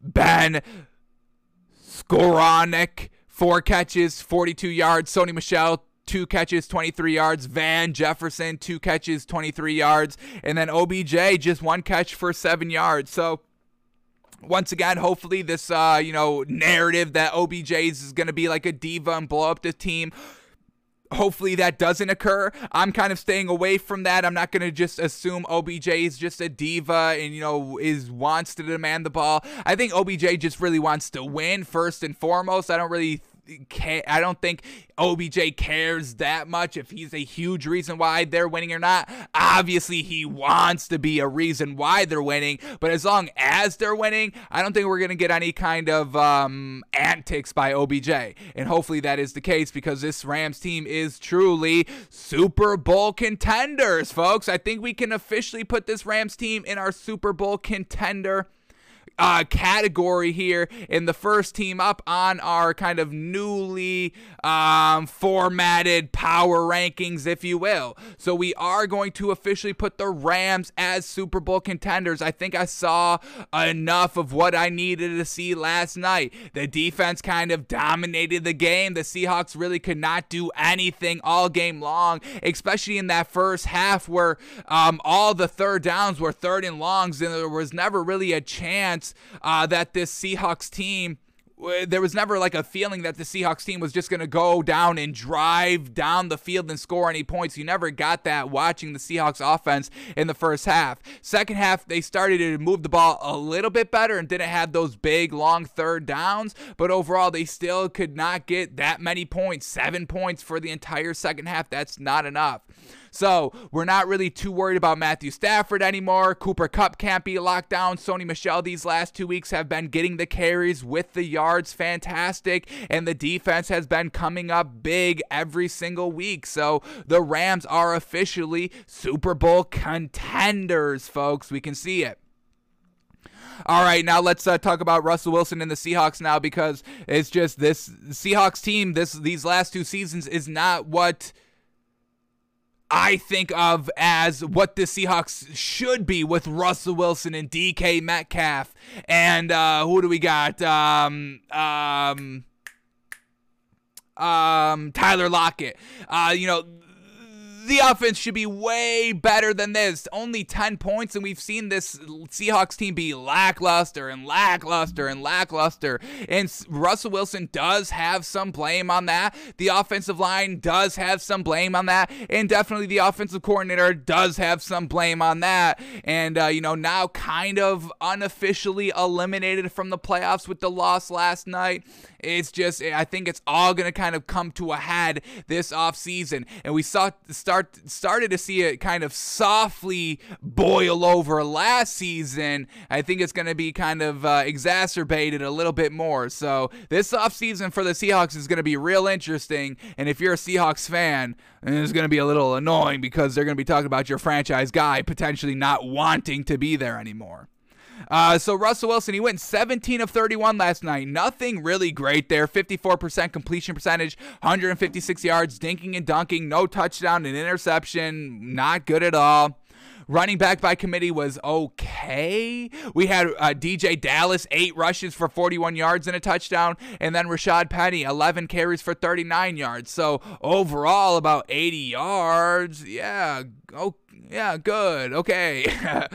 Ben Skowronek, four catches, 42 yards. Sony Michel, two catches, 23 yards. Van Jefferson, two catches, 23 yards. And then OBJ, just one catch for seven yards. So once again, hopefully this uh, you know narrative that OBJ is to be like a diva and blow up the team. Hopefully that doesn't occur. I'm kind of staying away from that. I'm not to just assume OBJ is just a diva and you know is wants to demand the ball. I think OBJ just really wants to win first and foremost. I don't really I don't think OBJ cares that much if he's a huge reason why they're winning or not. Obviously, he wants to be a reason why they're winning, but as long as they're winning, I don't think we're going to get any kind of um, antics by OBJ. And hopefully that is the case because this Rams team is truly Super Bowl contenders, folks. I think we can officially put this Rams team in our Super Bowl contender uh, category here in the first team up on our kind of newly um, formatted power rankings, if you will. So we are going to officially put the Rams as Super Bowl contenders. I think I saw enough of what I needed to see last night. The defense kind of dominated the game. The Seahawks really could not do anything all game long, especially in that first half where um, all the third downs were third and longs, and there was never really a chance uh, that this Seahawks team there was never like a feeling that the Seahawks team was just going to go down and drive down the field and score any points. You never got that watching the Seahawks offense in the first half. Second half, they started to move the ball a little bit better and didn't have those big, long third downs, but overall, they still could not get that many points. Seven points for the entire second half. That's not enough. So we're not really too worried about Matthew Stafford anymore. Cooper Kupp can't be locked down. Sony Michel these last two weeks have been getting the carries with the yards fantastic, and the defense has been coming up big every single week. So the Rams are officially Super Bowl contenders, folks. We can see it. All right, now let's uh, talk about Russell Wilson and the Seahawks now because it's just this Seahawks team this these last two seasons is not what I think of as what the Seahawks should be with Russell Wilson and DK Metcalf. And uh, who do we got? Um, um, um, Tyler Lockett. Uh, you know, the offense should be way better than this. Only 10 points, and we've seen this Seahawks team be lackluster and lackluster and lackluster. And Russell Wilson does have some blame on that. The offensive line does have some blame on that. And definitely the offensive coordinator does have some blame on that. And, uh, you know, now kind of unofficially eliminated from the playoffs with the loss last night. It's just, I think it's all going to kind of come to a head this offseason. And we saw start started to see it kind of softly boil over last season. I think it's going to be kind of uh, exacerbated a little bit more. So this offseason for the Seahawks is going to be real interesting. And if you're a Seahawks fan, it's going to be a little annoying because they're going to be talking about your franchise guy potentially not wanting to be there anymore. Uh, so Russell Wilson, he went 17 of 31 last night. Nothing really great there. 54% completion percentage, 156 yards, dinking and dunking, no touchdown, an interception. Not good at all. Running back by committee was okay. We had uh, DeeJay Dallas, eight rushes for 41 yards and a touchdown, and then Rashaad Penny, 11 carries for 39 yards. So overall, about 80 yards. Yeah, okay yeah, good. Okay.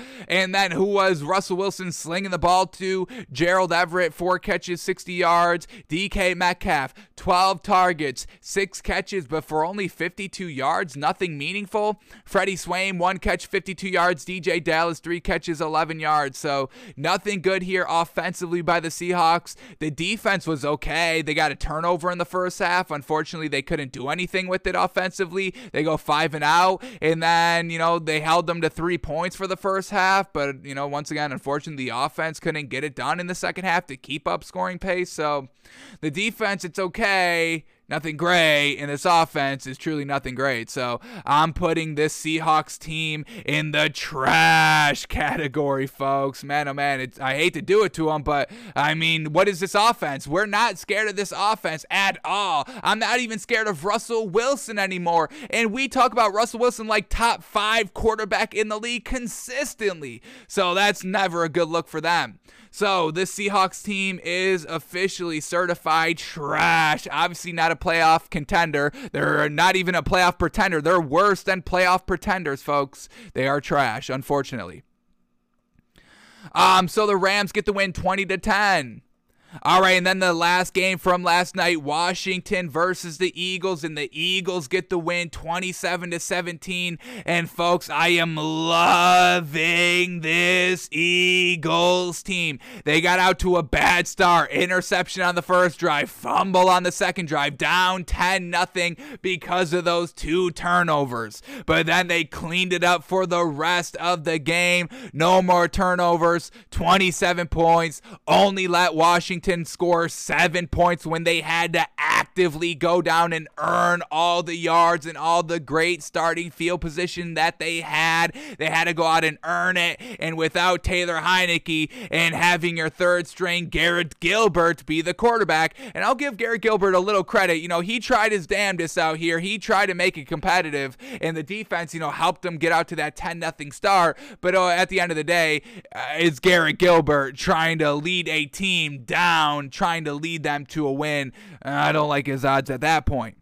<laughs> and then who was Russell Wilson slinging the ball to? Gerald Everett, four catches, 60 yards. DK Metcalf, 12 targets, six catches, but for only 52 yards, nothing meaningful. Freddie Swain, one catch, 52 yards. DeeJay Dallas, three catches, 11 yards. So nothing good here offensively by the Seahawks. The defense was okay. They got a turnover in the first half. Unfortunately, they couldn't do anything with it offensively. They go five and out. And then, you know, they held them to three points for the first half, but you know, once again, unfortunately, the offense couldn't get it done in the second half to keep up scoring pace. So the defense, it's okay nothing great, and this offense is truly nothing great. So I'm putting this Seahawks team in the trash <laughs> category, folks. Man, oh man, I hate to do it to them, but I mean, what is this offense? We're not scared of this offense at all. I'm not even scared of Russell Wilson anymore. And we talk about Russell Wilson like top five quarterback in the league consistently. So that's never a good look for them. So this Seahawks team is officially certified trash. Obviously, not a playoff contender. They're not even a playoff pretender. They're worse than playoff pretenders, folks. They are trash, unfortunately. Um, so the Rams get the win 20 to 10. All right, and then the last game from last night, Washington versus the Eagles, and the Eagles get the win 27 to 17. And folks, I am loving this Eagles team. They got out to a bad start. Interception on the first drive, fumble on the second drive, down 10 nothing because of those two turnovers. But then they cleaned it up for the rest of the game. No more turnovers, 27 points. Only let Washington Washington score seven points when they had to actively go down and earn all the yards and all the great starting field position that they had. They had to go out and earn it. And without Taylor Heinicke and having your third string Garrett Gilbert be the quarterback, and I'll give Garrett Gilbert a little credit. You know, he tried his damnedest out here. He tried to make it competitive, and the defense, you know, helped him get out to that 10 0 start. But uh, at the end of the day, uh, it's Garrett Gilbert trying to lead a team down down trying to lead them to a win. I don't like his odds at that point.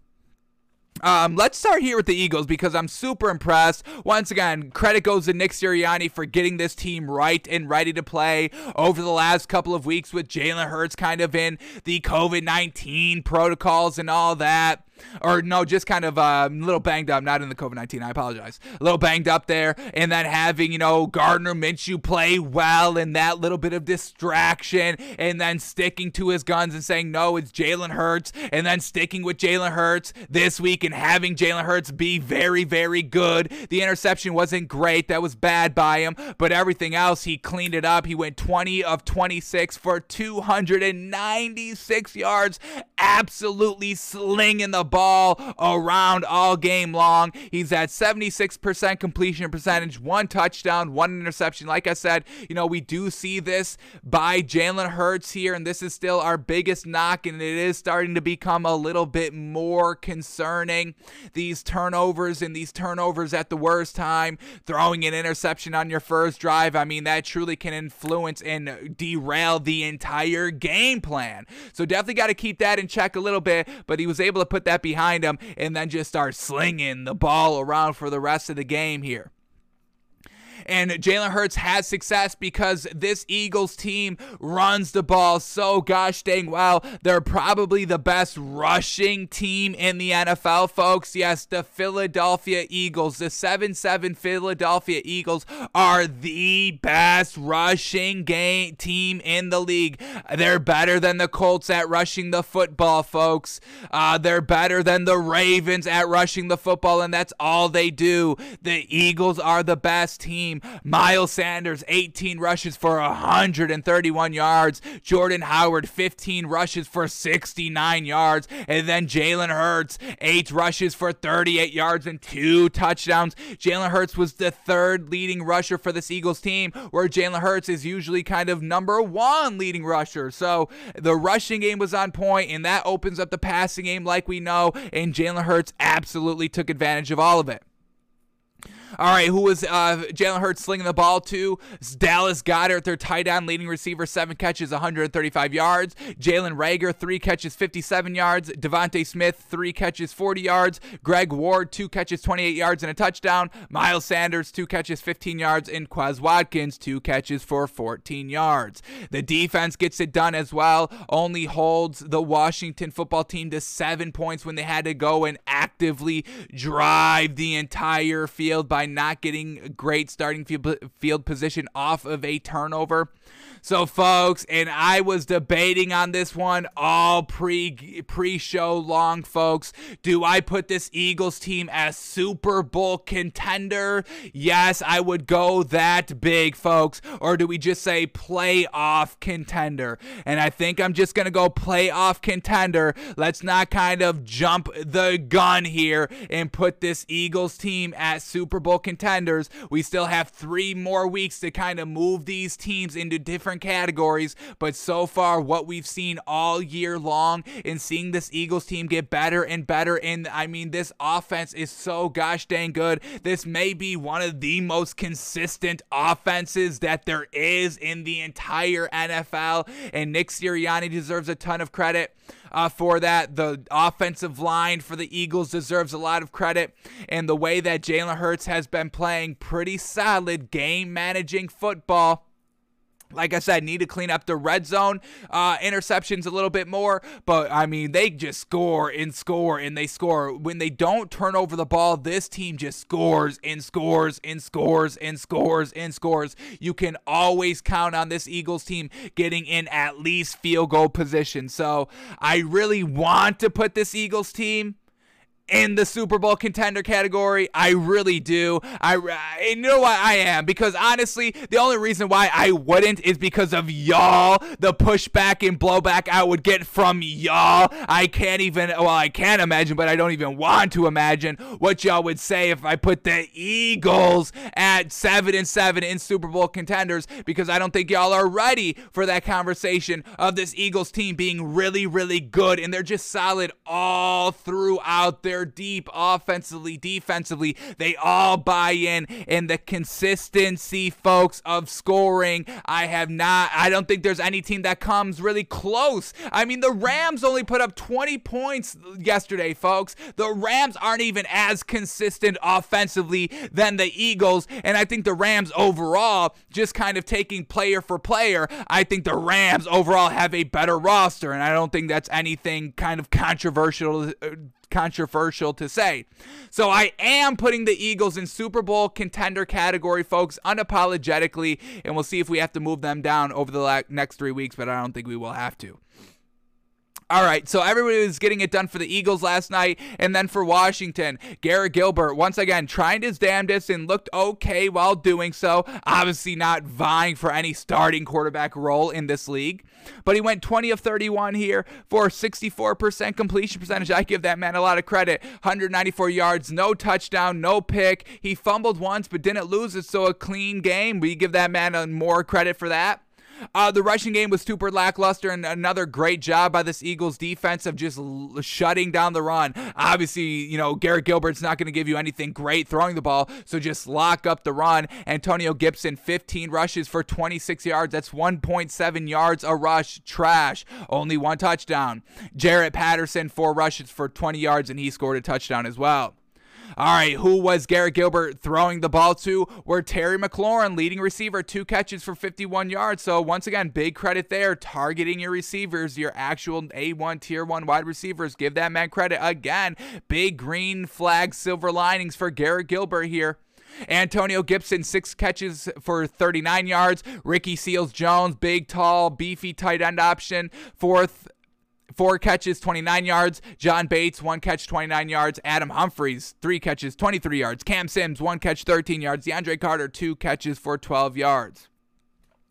Um, let's start here with the Eagles because I'm super impressed. Once again, credit goes to Nick Sirianni for getting this team right and ready to play over the last couple of weeks with Jalen Hurts kind of in the COVID 19 protocols and all that or no, just kind of uh, a little banged up, not in the COVID 19. I apologize. A little banged up there. And then having, you know, Gardner Minshew play well and that little bit of distraction and then sticking to his guns and saying, no, it's Jalen Hurts. And then sticking with Jalen Hurts this week and having Jalen Hurts be very, very good. The interception wasn't great. That was bad by him. But everything else, he cleaned it up. He went 20 of 26 for 296 yards. Absolutely slinging the ball around all game long. He's at 76% completion percentage, one touchdown, one interception. Like I said, you know, we do see this by Jalen Hurts here, and this is still our biggest knock, and it is starting to become a little bit more concerning. These turnovers and these turnovers at the worst time, throwing an interception on your first drive, I mean, that truly can influence and derail the entire game plan. So definitely got to keep that in check a little bit, but he was able to put that behind him and then just start slinging the ball around for the rest of the game here. And Jalen Hurts has success because this Eagles team runs the ball so gosh dang well. They're probably the best rushing team in the NFL, folks. Yes, the Philadelphia Eagles, the 7 7 Philadelphia Eagles, are the best rushing game team in the league. They're better than the Colts at rushing the football, folks. Uh, they're better than the Ravens at rushing the football, and that's all they do. The Eagles are the best team. Miles Sanders, 18 rushes for 131 yards. Jordan Howard, 15 rushes for 69 yards. And then Jalen Hurts, 8 rushes for 38 yards and 2 touchdowns. Jalen Hurts was the third leading rusher for this Eagles team, where Jalen Hurts is usually kind of number one leading rusher. So the rushing game was on point, and that opens up the passing game like we know, and Jalen Hurts absolutely took advantage of all of it. All right, who was uh, Jalen Hurts slinging the ball to? Dallas Goedert, their tight end leading receiver, seven catches, 135 yards. Jalen Reagor, three catches, 57 yards. DeVonta Smith, three catches, 40 yards. Greg Ward, two catches, 28 yards and a touchdown. Miles Sanders, two catches, 15 yards. And Quez Watkins, two catches for 14 yards. The defense gets it done as well, only holds the Washington football team to seven points when they had to go and actively drive the entire field by not getting great starting field position off of a turnover. So, folks, and I was debating on this one all pre pre show long, folks. Do I put this Eagles team as Super Bowl contender? Yes, I would go that big, folks. Or do we just say playoff contender? And I think I'm just gonna go playoff contender. Let's not kind of jump the gun here and put this Eagles team at Super Bowl contenders. We still have three more weeks to kind of move these teams into different categories, but so far, what we've seen all year long in seeing this Eagles team get better and better. And I mean, this offense is so gosh dang good. This may be one of the most consistent offenses that there is in the entire NFL. And Nick Sirianni deserves a ton of credit. Uh, for that. The offensive line for the Eagles deserves a lot of credit. And the way that Jalen Hurts has been playing pretty solid game managing football like I said, need to clean up the red zone uh, interceptions a little bit more. But I mean, they just score and score and they score. When they don't turn over the ball, this team just scores and scores and scores and scores and scores. You can always count on this Eagles team getting in at least field goal position. So I really want to put this Eagles team in the Super Bowl contender category. I really do. I, I know why I am because honestly, the only reason why I wouldn't is because of y'all. The pushback and blowback I would get from y'all. I can't even. Well, I can't imagine, but I don't even want to imagine what y'all would say if I put the Eagles at seven and seven in Super Bowl contenders because I don't think y'all are ready for that conversation of this Eagles team being really, really good and they're just solid all throughout their they're deep offensively, defensively. They all buy in. And the consistency, folks, of scoring, I have not, I don't think there's any team that comes really close. I mean, the Rams only put up 20 points yesterday, folks. The Rams aren't even as consistent offensively than the Eagles. And I think the Rams overall, just kind of taking player for player, I think the Rams overall have a better roster. And I don't think that's anything kind of controversial uh, controversial to say. So I am putting the Eagles in Super Bowl contender category, folks, unapologetically, and we'll see if we have to move them down over the next three weeks, but I don't think we will have to. All right, so everybody was getting it done for the Eagles last night, and then for Washington, Garrett Gilbert once again tried his damnedest and looked okay while doing so. Obviously, not vying for any starting quarterback role in this league, but he went 20 of 31 here for 64% completion percentage. I give that man a lot of credit. 194 yards, no touchdown, no pick. He fumbled once, but didn't lose it, so a clean game. We give that man uh, more credit for that. Uh, the rushing game was super lackluster, and another great job by this Eagles defense of just l- shutting down the run. Obviously, you know, Garrett Gilbert's not going to give you anything great throwing the ball, so just lock up the run. Antonio Gibson, 15 rushes for 26 yards. That's 1.7 yards a rush. Trash. Only one touchdown. Jaret Patterson, four rushes for 20 yards, and he scored a touchdown as well. All right, who was Garrett Gilbert throwing the ball to? Were Terry McLaurin, leading receiver, two catches for 51 yards. So once again, big credit there. Targeting your receivers, your actual A1 tier one wide receivers. Give that man credit again. Big green flag, silver linings for Garrett Gilbert here. Antonio Gibson, six catches for 39 yards. Ricky Seals Jones, big, tall, beefy tight end option, fourth four catches, 29 yards. John Bates, one catch, 29 yards. Adam Humphries, three catches, 23 yards. Cam Sims, one catch, 13 yards. DeAndre Carter, two catches for 12 yards.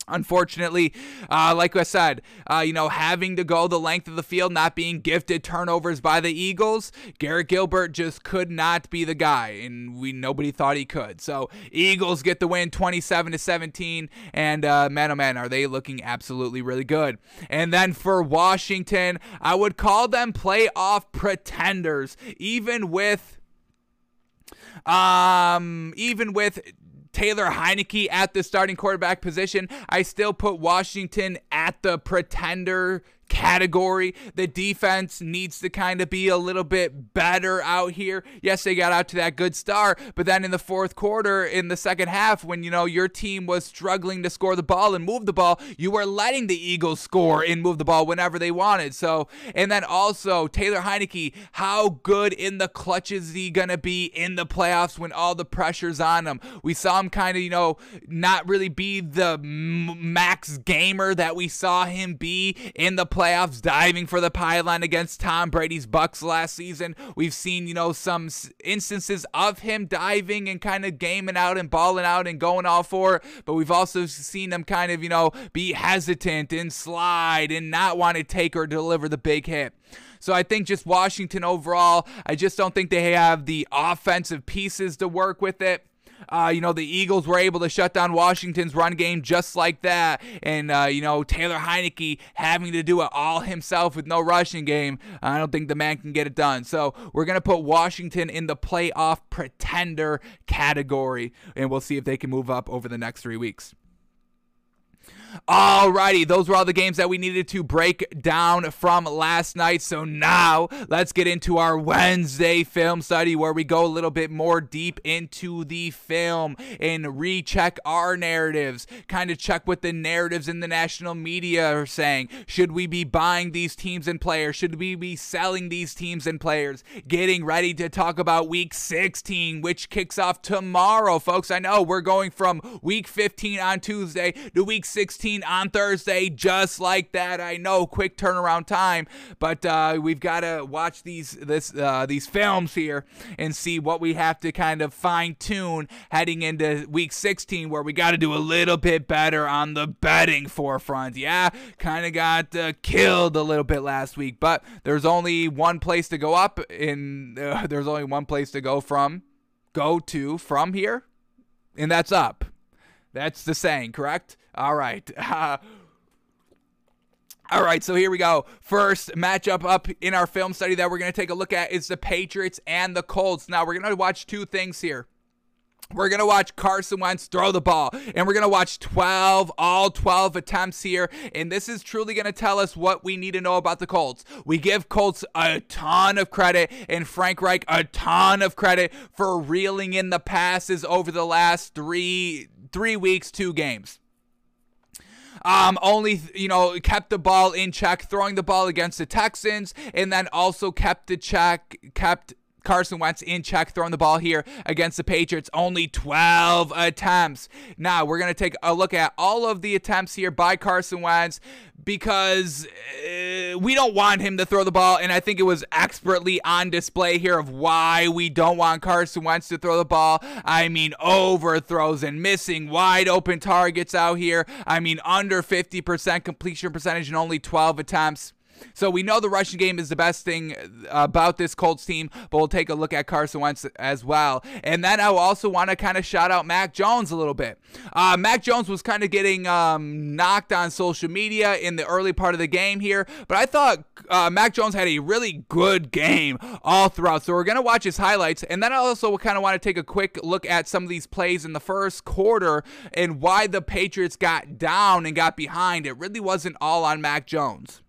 Unfortunately, uh, like I said, uh, you know, having to go the length of the field, not being gifted turnovers by the Eagles, Garrett Gilbert just could not be the guy, and we nobody thought he could. So Eagles get the win, 27 to 17, and uh, man, oh man, are they looking absolutely really good? And then for Washington, I would call them playoff pretenders, even with um, even with Taylor Heinicke at the starting quarterback position, I still put Washington at the pretender category. The defense needs to kind of be a little bit better out here. Yes, they got out to that good start, but then in the fourth quarter, in the second half, when you know your team was struggling to score the ball and move the ball, you were letting the Eagles score and move the ball whenever they wanted. So, and then also Taylor Heinicke, how good in the clutches is he gonna be in the playoffs when all the pressure's on him? We saw him kind of, you know, not really be the max gamer that we saw him be in the playoffs, diving for the pylon against Tom Brady's Bucs last season. We've seen, you know, some instances of him diving and kind of gaming out and balling out and going all for it, but we've also seen him kind of, you know, be hesitant and slide and not want to take or deliver the big hit. So I think just Washington overall, I just don't think they have the offensive pieces to work with it. Uh, you know, the Eagles were able to shut down Washington's run game just like that. And, uh, you know, Taylor Heinicke having to do it all himself with no rushing game, I don't think the man can get it done. So we're going to put Washington in the playoff pretender category, and we'll see if they can move up over the next three weeks. Alrighty, those were all the games that we needed to break down from last night. So now let's get into our Wednesday film study where we go a little bit more deep into the film and recheck our narratives, kind of check what the narratives in the national media are saying. Should we be buying these teams and players? Should we be selling these teams and players? Getting ready to talk about week 16, which kicks off tomorrow, folks. I know we're going from week 15 on Tuesday to week 16 on Thursday, just like that. I know, quick turnaround time, but uh, we've got to watch these this uh, these films here and see what we have to kind of fine tune heading into week 16, where we got to do a little bit better on the betting forefront. Yeah, kind of got uh, killed a little bit last week, but there's only one place to go up, and uh, <laughs> there's only one place to go from, go to from here, and that's up. That's the saying, correct? All right. Uh, <laughs> all right, so here we go. First matchup up in our film study that we're going to take a look at is the Patriots and the Colts. Now, we're going to watch two things here. We're going to watch Carson Wentz throw the ball, and we're going to watch 12, all 12 attempts here. And this is truly going to tell us what we need to know about the Colts. We give Colts a ton of credit, and Frank Reich a ton of credit for reeling in the passes over the last three three weeks, two games. Um, only you know kept the ball in check, throwing the ball against the Texans, and then also kept the check, kept Carson Wentz in check, throwing the ball here against the Patriots. Only 12 attempts. Now, we're going to take a look at all of the attempts here by Carson Wentz because uh, we don't want him to throw the ball. And I think it was expertly on display here of why we don't want Carson Wentz to throw the ball. I mean, overthrows and missing wide open targets out here. I mean, under 50% completion percentage and only 12 attempts. So we know the rushing game is the best thing about this Colts team, but we'll take a look at Carson Wentz as well. And then I also want to kind of shout out Mac Jones a little bit. Uh, Mac Jones was kind of getting um, knocked on social media in the early part of the game here, but I thought uh, Mac Jones had a really good game all throughout. So we're going to watch his highlights. And then I also kind of want to take a quick look at some of these plays in the first quarter and why the Patriots got down and got behind. It really wasn't all on Mac Jones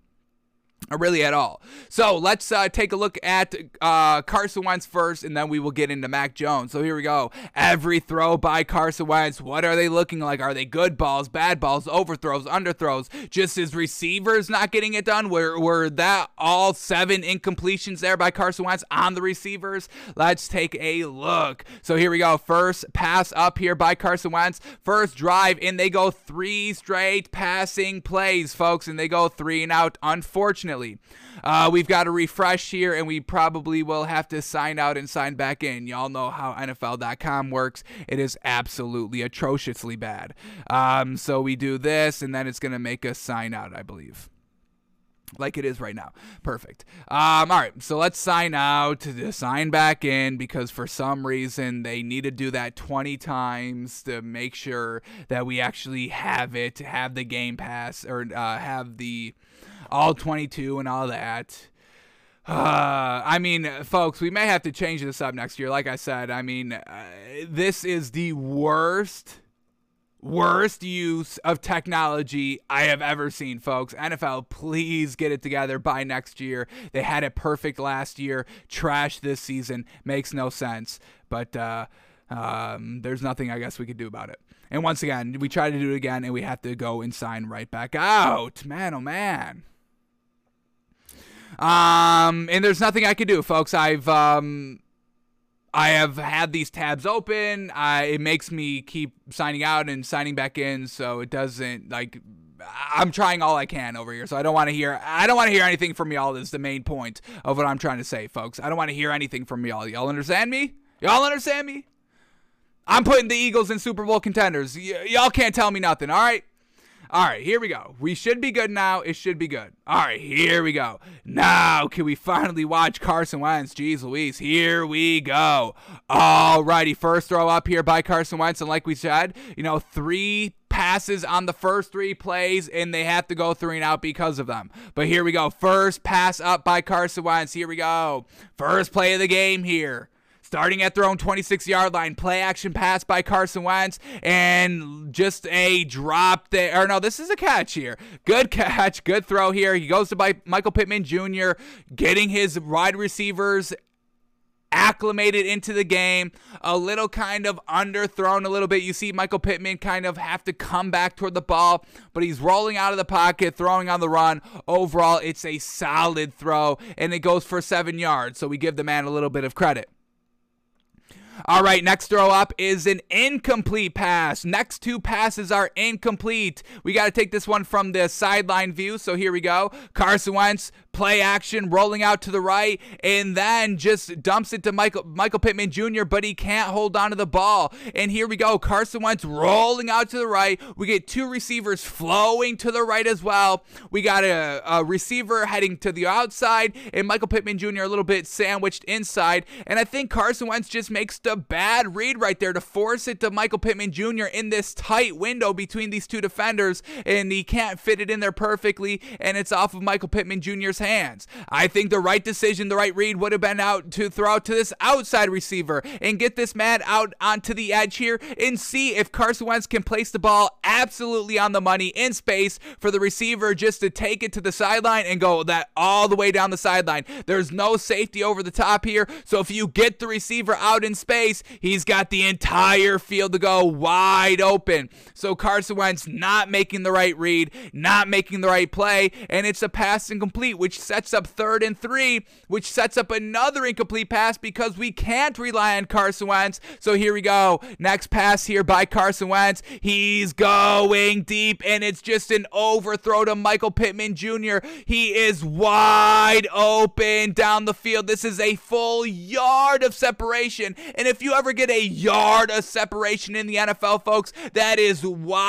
really at all. So let's uh, take a look at uh, Carson Wentz first, and then we will get into Mac Jones. So here we go. Every throw by Carson Wentz. What are they looking like? Are they good balls, bad balls, overthrows, underthrows? Just his receivers not getting it done? Were, were that all seven incompletions there by Carson Wentz on the receivers? Let's take a look. So here we go. First pass up here by Carson Wentz. First drive, and they go three straight passing plays, folks, and they go three and out. Unfortunately, unfortunately. Uh, we've got to refresh here, and we probably will have to sign out and sign back in. Y'all know how NFL.com works. It is absolutely atrociously bad. Um, so we do this, and then it's going to make us sign out, I believe like it is right now. Perfect. Um, all right, so let's sign out to sign back in because for some reason they need to do that 20 times to make sure that we actually have it, have the game pass or uh, have the all 22 and all that. Uh, I mean, folks, we may have to change this up next year. Like I said, I mean, uh, this is the worst worst use of technology I have ever seen, folks. NFL, please get it together by next year. They had it perfect last year. Trash this season makes no sense. But uh, um, there's nothing I guess we could do about it. And once again, we try to do it again, and we have to go and sign right back out. Man, oh man. Um, and there's nothing I can do, folks. I've um, I have had these tabs open. I, it makes me keep signing out and signing back in, so it doesn't like. I'm trying all I can over here, so I don't want to hear. I don't want to hear anything from y'all. Is the main point of what I'm trying to say, folks. I don't want to hear anything from y'all. Y'all understand me? Y'all understand me? I'm putting the Eagles in Super Bowl contenders. Y- y'all can't tell me nothing. All right. All right, here we go. We should be good now. It should be good. All right, here we go. Now, can we finally watch Carson Wentz? Jeez Louise, here we go. All righty, first throw up here by Carson Wentz. And like we said, you know, three passes on the first three plays, and they have to go three and out because of them. But here we go. First pass up by Carson Wentz. Here we go. First play of the game here starting at their own 26 yard line. Play action pass by Carson Wentz and just a drop there. Or no, this is a catch here. Good catch, good throw here. He goes to Michael Pittman Jr., getting his wide receivers acclimated into the game, a little kind of underthrown a little bit. You see Michael Pittman kind of have to come back toward the ball, but he's rolling out of the pocket, throwing on the run. Overall, it's a solid throw, and it goes for seven yards. So we give the man a little bit of credit. All right, next throw up is an incomplete pass. Next two passes are incomplete. We got to take this one from the sideline view. So here we go. Carson Wentz play action, rolling out to the right, and then just dumps it to Michael Michael Pittman Jr., but he can't hold on to the ball. And here we go. Carson Wentz rolling out to the right. We get two receivers flowing to the right as well. We got a, a receiver heading to the outside, and Michael Pittman Jr. a little bit sandwiched inside. And I think Carson Wentz just makes the bad read right there to force it to Michael Pittman Jr. in this tight window between these two defenders, and he can't fit it in there perfectly, and it's off of Michael Pittman Jr.'s hands. I think the right decision, the right read would have been out to throw out to this outside receiver and get this man out onto the edge here and see if Carson Wentz can place the ball absolutely on the money in space for the receiver just to take it to the sideline and go that all the way down the sideline. There's no safety over the top here, so if you get the receiver out in space, he's got the entire field to go wide open. So Carson Wentz not making the right read, not making the right play, and it's a pass incomplete, which which sets up third and three, which sets up another incomplete pass because we can't rely on Carson Wentz. So here we go. Next pass here by Carson Wentz. He's going deep, and it's just an overthrow to Michael Pittman Jr. He is wide open down the field. This is a full yard of separation. And if you ever get a yard of separation in the NFL, folks, that is wide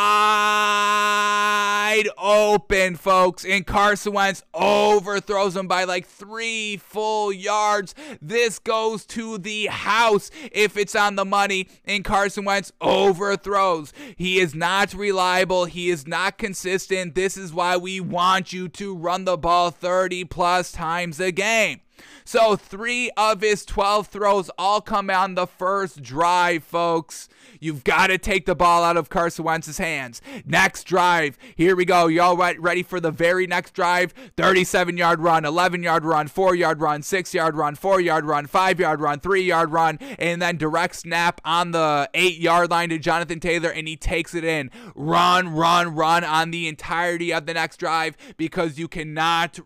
open, folks. And Carson Wentz over throws him by like three full yards. This goes to the house if it's on the money, and Carson Wentz overthrows. He is not reliable. He is not consistent. This is why we want you to run the ball 30 plus times a game. So, three of his 12 throws all come on the first drive, folks. You've got to take the ball out of Carson Wentz's hands. Next drive. Here we go. Y'all ready for the very next drive? 37 yard run, 11 yard run, 4 yard run, 6 yard run, 4 yard run, 5 yard run, 3 yard run, and then direct snap on the 8 yard line to Jonathan Taylor, and he takes it in. Run, run, run on the entirety of the next drive because you cannot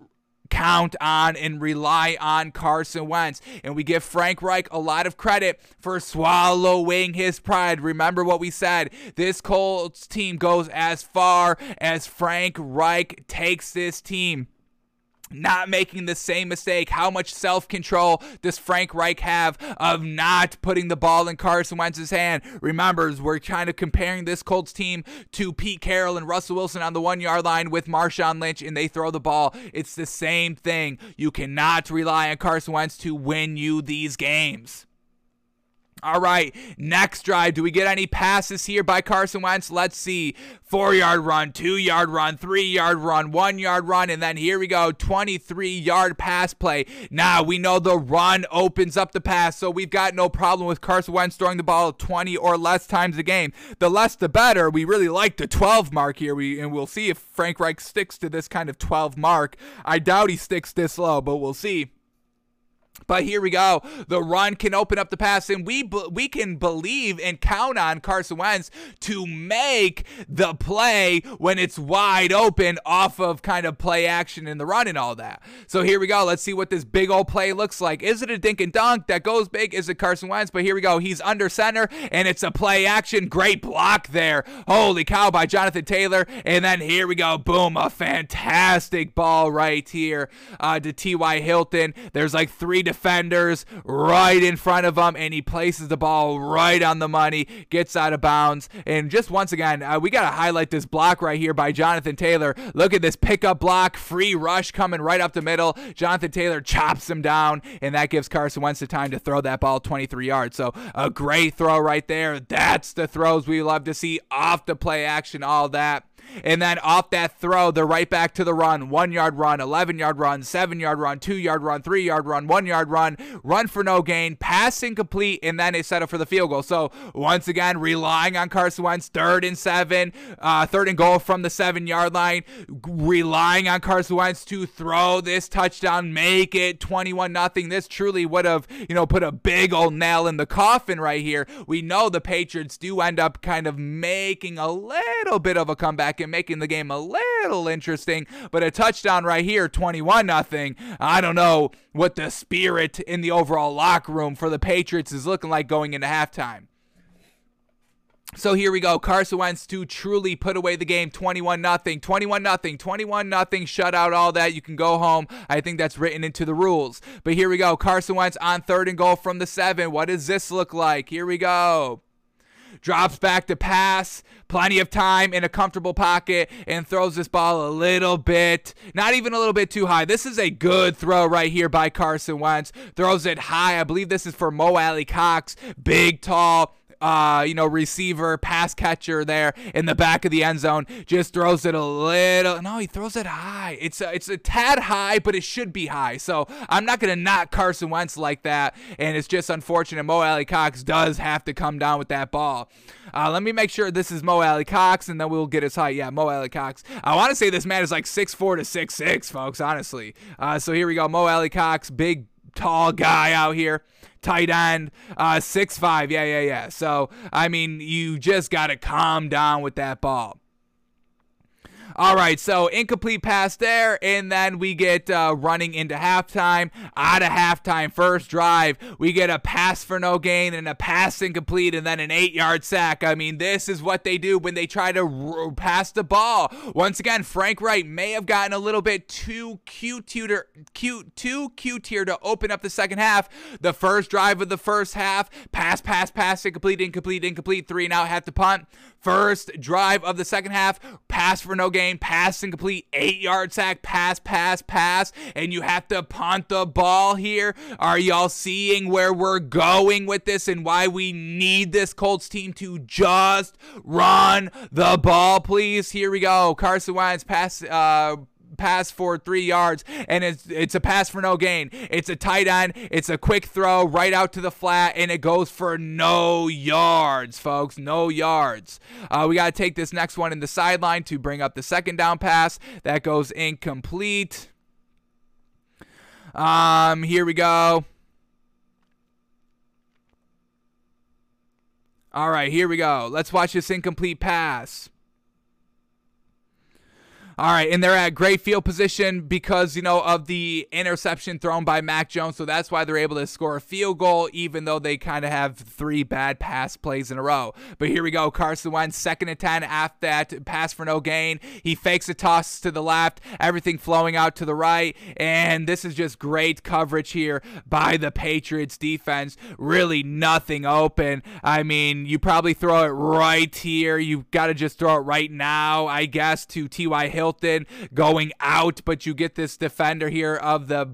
count on and rely on Carson Wentz. And we give Frank Reich a lot of credit for swallowing his pride. Remember what we said this Colts team goes as far as Frank Reich takes this team. Not making the same mistake. How much self control does Frank Reich have of not putting the ball in Carson Wentz's hand? Remember, we're kind of comparing this Colts team to Pete Carroll and Russell Wilson on the one yard line with Marshawn Lynch, and they throw the ball. It's the same thing. You cannot rely on Carson Wentz to win you these games. All right, next drive. Do we get any passes here by Carson Wentz? Let's see. Four yard run, two yard run, three yard run, one yard run, and then here we go 23 yard pass play. Now we know the run opens up the pass, so we've got no problem with Carson Wentz throwing the ball 20 or less times a game. The less the better. We really like the 12 mark here, we, and we'll see if Frank Reich sticks to this kind of 12 mark. I doubt he sticks this low, but we'll see. But here we go. The run can open up the pass, and we we can believe and count on Carson Wentz to make the play when it's wide open off of kind of play action in the run and all that. So here we go. Let's see what this big old play looks like. Is it a dink and dunk that goes big? Is it Carson Wentz? But here we go. He's under center, and it's a play action. Great block there. Holy cow by Jonathan Taylor. And then here we go. Boom. A fantastic ball right here uh, to T.Y. Hilton. There's like three defenders right in front of him, and he places the ball right on the money, gets out of bounds. And just once again, uh, we got to highlight this block right here by Jonathan Taylor. Look at this pickup block, free rush coming right up the middle. Jonathan Taylor chops him down, and that gives Carson Wentz the time to throw that ball 23 yards. So a great throw right there. That's the throws we love to see off the play action, all that. And then off that throw, they're right back to the run. One yard run, 11 yard run, seven yard run, two yard run, three yard run, one yard run, run for no gain, pass incomplete, and then they settle for the field goal. So once again, relying on Carson Wentz, third and seven, uh, third and goal from the seven yard line, relying on Carson Wentz to throw this touchdown, make it 21 nothing. This truly would have, you know, put a big old nail in the coffin right here. We know the Patriots do end up kind of making a little bit of a comeback and making the game a little interesting. But a touchdown right here, 21 nothing. I don't know what the spirit in the overall locker room for the Patriots is looking like going into halftime. So here we go. Carson Wentz to truly put away the game 21 nothing, 21 nothing, 21 nothing, Shut out all that. You can go home. I think that's written into the rules. But here we go. Carson Wentz on third and goal from the 7. What does this look like? Here we go drops back to pass, plenty of time in a comfortable pocket, and throws this ball a little bit, not even a little bit too high. This is a good throw right here by Carson Wentz. Throws it high. I believe this is for Mo Alie-Cox. Big, tall, uh, you know, receiver, pass catcher there in the back of the end zone. Just throws it a little. No, he throws it high. It's a, it's a tad high, but it should be high. So I'm not gonna knock Carson Wentz like that. And it's just unfortunate. Mo Alie-Cox does have to come down with that ball. Uh, let me make sure this is Mo Alie-Cox, and then we'll get his height. Yeah, Mo Alie-Cox. I want to say this man is like six four to six six, folks. Honestly. Uh, so here we go. Mo Alie-Cox, big tall guy out here tight end, uh, six five. Yeah, yeah, yeah. So I mean, you just got to calm down with that ball. All right, so incomplete pass there, and then we get uh, running into halftime. Out of halftime, first drive, we get a pass for no gain and a pass incomplete, and then an eight-yard sack. I mean, this is what they do when they try to r- pass the ball. Once again, Frank Reich may have gotten a little bit too cute, cute, too cute here to open up the second half. The first drive of the first half, pass, pass, pass, incomplete, incomplete, incomplete, three and out, have to punt. First drive of the second half, pass for no gain, pass incomplete, eight yard sack, pass, pass, pass, and you have to punt the ball here. Are y'all seeing where we're going with this and why we need this Colts team to just run the ball, please? Here we go. Carson Wentz pass, uh, pass for three yards, and it's it's a pass for no gain. It's a tight end. It's a quick throw right out to the flat, and it goes for no yards, folks. No yards. Uh, we got to take this next one in the sideline to bring up the second down pass. That goes incomplete. Um, here we go. All right, here we go. Let's watch this incomplete pass. All right, and they're at great field position because, you know, of the interception thrown by Mac Jones. So that's why they're able to score a field goal, even though they kind of have three bad pass plays in a row. But here we go. Carson Wentz, second and 10 after that pass for no gain. He fakes a toss to the left, everything flowing out to the right. And this is just great coverage here by the Patriots defense. Really nothing open. I mean, you probably throw it right here. You've got to just throw it right now, I guess, to T.Y. Hill Hilton going out, but you get this defender here of the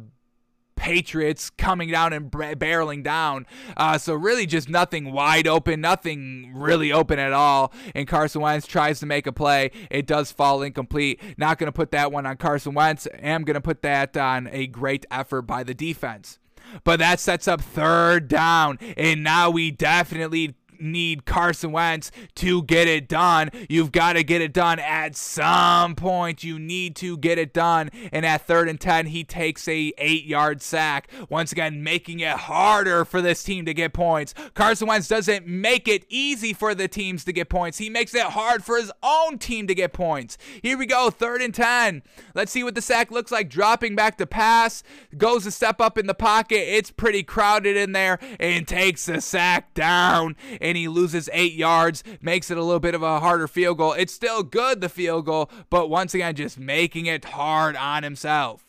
Patriots coming down and barreling down. Uh, so really just nothing wide open, nothing really open at all. And Carson Wentz tries to make a play. It does fall incomplete. Not going to put that one on Carson Wentz. Am going to put that on a great effort by the defense. But that sets up third down. And now we definitely need Carson Wentz to get it done. You've got to get it done at some point. You need to get it done. And at third and 10, he takes a eight yard sack. Once again, making it harder for this team to get points. Carson Wentz doesn't make it easy for the teams to get points. He makes it hard for his own team to get points. Here we go, third and 10. Let's see what the sack looks like. Dropping back to pass, goes a step up in the pocket. It's pretty crowded in there and takes the sack down and he loses eight yards, makes it a little bit of a harder field goal. It's still good, the field goal, but once again, just making it hard on himself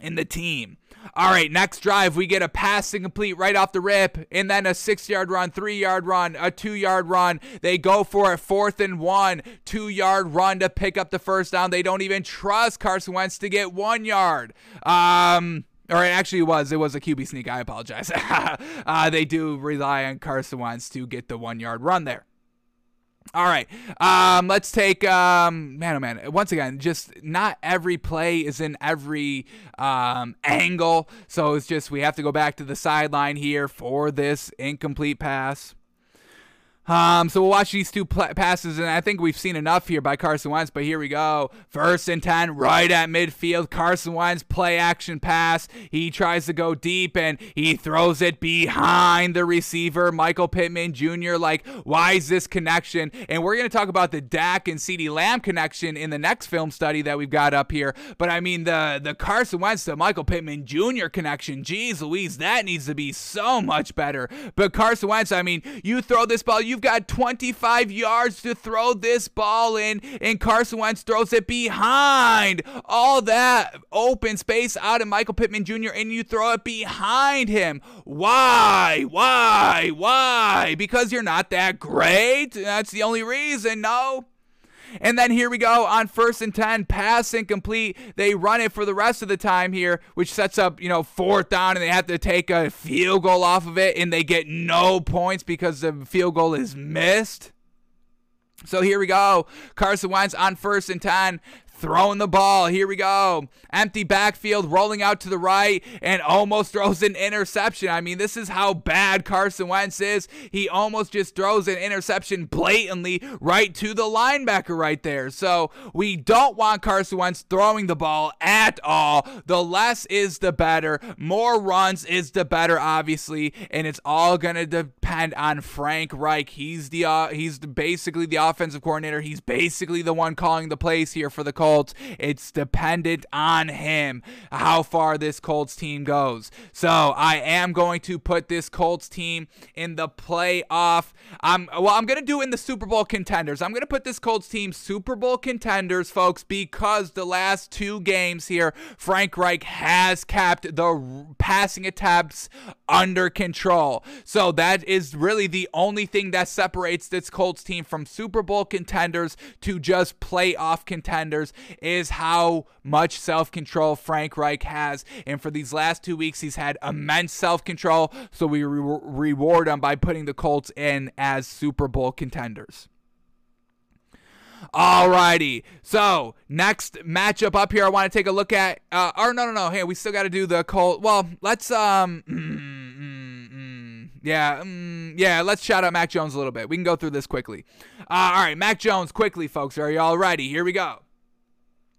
and the team. All right, next drive, we get a pass incomplete right off the rip, and then a six yard run, three yard run, a two yard run. They go for it, fourth and one, two yard run to pick up the first down. They don't even trust Carson Wentz to get one yard. Um, or it actually was. It was a QB sneak. I apologize. <laughs> uh, they do rely on Carson Wentz to get the one yard run there. All right. Um, let's take um, man, oh man. Once again, just not every play is in every um, angle, so it's just we have to go back to the sideline here for this incomplete pass. Um, so we'll watch these two pl- passes, and I think we've seen enough here by Carson Wentz. But here we go, first and ten, right at midfield. Carson Wentz play action pass. He tries to go deep, and he throws it behind the receiver, Michael Pittman Jr. Like, why is this connection? And we're gonna talk about the Dak and CeeDee Lamb connection in the next film study that we've got up here. But I mean the the Carson Wentz to Michael Pittman Jr. connection. Jeez Louise, that needs to be so much better. But Carson Wentz, I mean, you throw this ball, you You've got 25 yards to throw this ball in, and Carson Wentz throws it behind all that open space out of Michael Pittman Jr., and you throw it behind him. Why? Why? Why? Because you're not that great? That's the only reason, no? And then here we go on first and 10, pass incomplete. They run it for the rest of the time here, which sets up, you know, fourth down, and they have to take a field goal off of it, and they get no points because the field goal is missed. So here we go. Carson Wentz on first and 10 throwing the ball. Here we go. Empty backfield, rolling out to the right, and almost throws an interception. I mean, this is how bad Carson Wentz is. He almost just throws an interception blatantly right to the linebacker right there. So we don't want Carson Wentz throwing the ball at all. The less is the better. More runs is the better, obviously, and it's all gonna depend on Frank Reich. He's the uh, he's basically the offensive coordinator. He's basically the one calling the plays here for the Colts. Colts. It's dependent on him how far this Colts team goes. So I am going to put this Colts team in the playoff. I'm well, I'm gonna do in the Super Bowl contenders. I'm gonna put this Colts team Super Bowl contenders, folks, because the last two games here, Frank Reich has kept the passing attempts under control. So that is really the only thing that separates this Colts team from Super Bowl contenders to just playoff contenders is how much self control Frank Reich has. And for these last two weeks, he's had immense self control. So we re- reward him by putting the Colts in as Super Bowl contenders. Alrighty. So next matchup up here, I want to take a look at. Uh, or no, no, no. Hey, we still got to do the Colt. Well, let's um. Mm, mm, mm, yeah, mm, yeah. Let's shout out Mac Jones a little bit. We can go through this quickly. Uh, all right, Mac Jones, quickly, folks. Are you all ready? Here we go.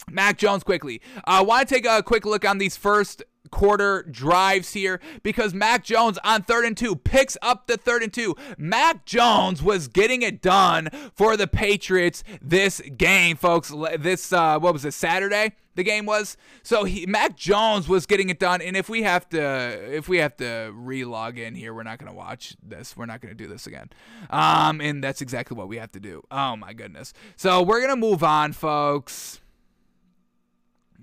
Mac Jones quickly. I uh, want to take a quick look on these first quarter drives here because Mac Jones on third and two picks up the third and two. Mac Jones was getting it done for the Patriots this game, folks. This uh, what was it Saturday? The game was so he, Mac Jones was getting it done, and if we have to if we have to re-log in here, we're not gonna watch this. We're not gonna do this again. Um, and that's exactly what we have to do. Oh my goodness. So we're gonna move on, folks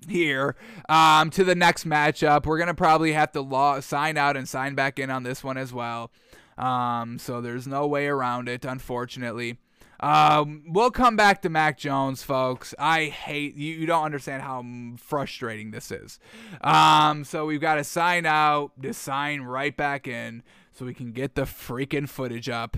here um, to the next matchup. We're gonna probably have to law- sign out and sign back in on this one as well. Um, so there's no way around it, unfortunately. Um, we'll come back to Mac Jones, folks. I hate you. You don't understand how frustrating this is. Um, so we've got to sign out, to sign right back in, so we can get the freaking footage up.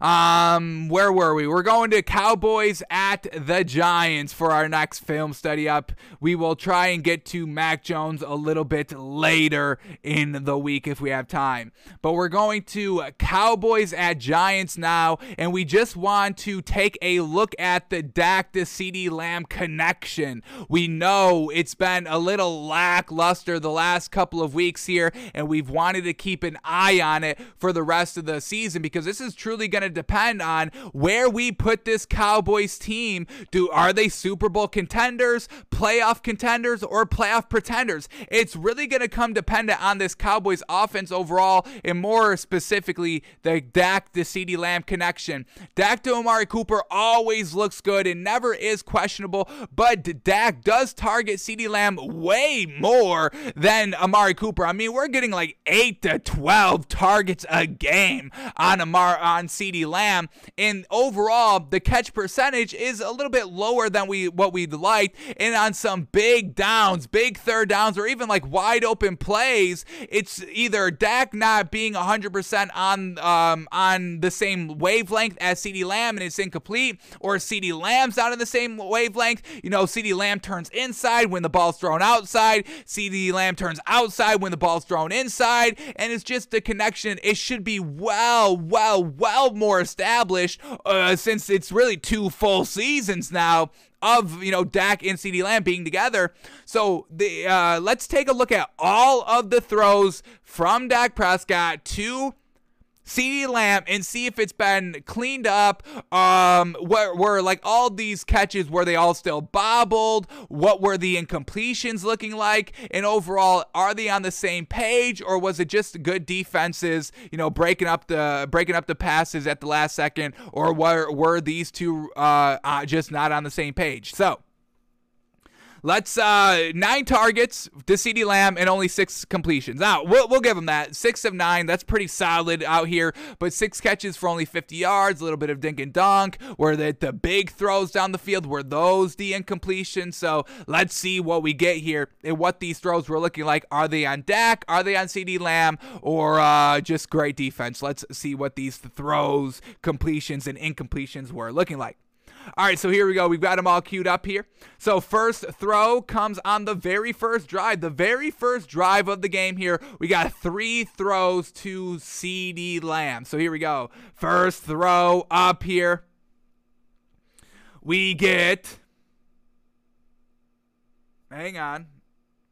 Um, where were we? We're going to Cowboys at the Giants for our next film study up. We will try and get to Mac Jones a little bit later in the week if we have time. But we're going to Cowboys at Giants now, and we just want to take a look at the Dak to CeeDee Lamb connection. We know it's been a little lackluster the last couple of weeks here, and we've wanted to keep an eye on it for the rest of the season because this is truly going to depend on where we put this Cowboys team. Do are they Super Bowl contenders, playoff contenders, or playoff pretenders? It's really going to come dependent on this Cowboys offense overall, and more specifically the Dak to CeeDee Lamb connection. Dak to Amari Cooper always looks good and never is questionable, but Dak does target CeeDee Lamb way more than Amari Cooper. I mean, we're getting like eight to twelve targets a game on Amar on CeeDee Lamb. And overall, the catch percentage is a little bit lower than we what we'd like. And on some big downs, big third downs, or even like wide open plays, it's either Dak not being 100% on um, on the same wavelength as CeeDee Lamb and it's incomplete, or CeeDee Lamb's not in the same wavelength. You know, CeeDee Lamb turns inside when the ball's thrown outside. CeeDee Lamb turns outside when the ball's thrown inside. And it's just the connection. It should be well, well, well more more established uh, since it's really two full seasons now of you know Dak and CeeDee Lamb being together. So the uh, let's take a look at all of the throws from Dak Prescott to CeeDee Lamb and see if it's been cleaned up. Um, where were like all these catches were they all still bobbled? What were the incompletions looking like? And overall, are they on the same page or was it just good defenses? You know, breaking up the breaking up the passes at the last second, or were were these two uh, uh just not on the same page? So. Let's uh nine targets to CeeDee Lamb and only six completions. Now we'll, we'll give him that six of nine. That's pretty solid out here. But six catches for only 50 yards, a little bit of dink and dunk. Where the the big throws down the field were those the incompletion. So let's see what we get here and what these throws were looking like. Are they on Dak? Are they on CeeDee Lamb? Or uh, just great defense? Let's see what these throws, completions, and incompletions were looking like. All right, so here we go. We've got them all queued up here. So first throw comes on the very first drive, the very first drive of the game here. We got three throws to CeeDee Lamb. So here we go. First throw up here. We get. Hang on.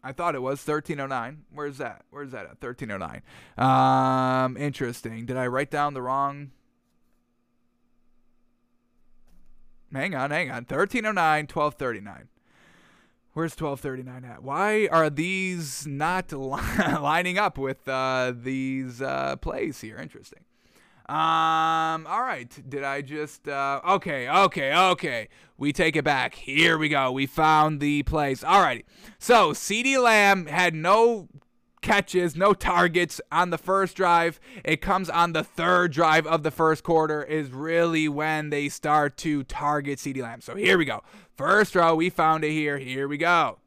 I thought it was 1309. Where's that? Where's that at? 1309. Um, interesting. Did I write down the wrong? Hang on, hang on. 1309, 1239. Where's 1239 at? Why are these not <laughs> lining up with uh, these uh, plays here? Interesting. Um, all right. Did I just, uh, okay, okay, okay. We take it back. Here we go. We found the place. All righty. So, CeeDee Lamb had no catches, no targets on the first drive. It comes on the third drive of the first quarter, is really when they start to target CeeDee Lamb. So here we go. First row, we found it here. Here we go.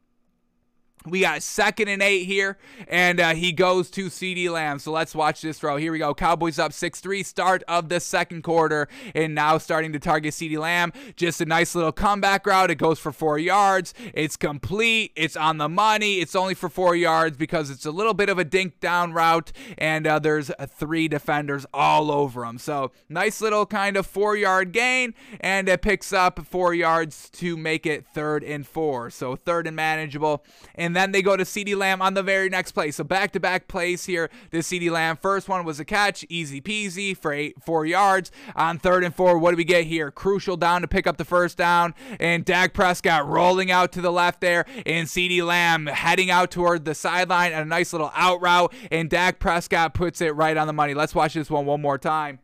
We got second and eight here, and uh, he goes to CeeDee Lamb. So let's watch this throw. Here we go. Cowboys up 6 3, start of the second quarter, and now starting to target CeeDee Lamb. Just a nice little comeback route. It goes for four yards. It's complete. It's on the money. It's only for four yards because it's a little bit of a dink down route, and uh, there's three defenders all over him. So nice little kind of four yard gain, and it picks up four yards to make it third and four. So third and manageable. And then they go to CeeDee Lamb on the very next play. So back to back plays here to CeeDee Lamb. First one was a catch, easy peasy for eight, four yards. On third and four, what do we get here? Crucial down to pick up the first down, and Dak Prescott rolling out to the left there, and CeeDee Lamb heading out toward the sideline and a nice little out route, and Dak Prescott puts it right on the money. Let's watch this one one more time.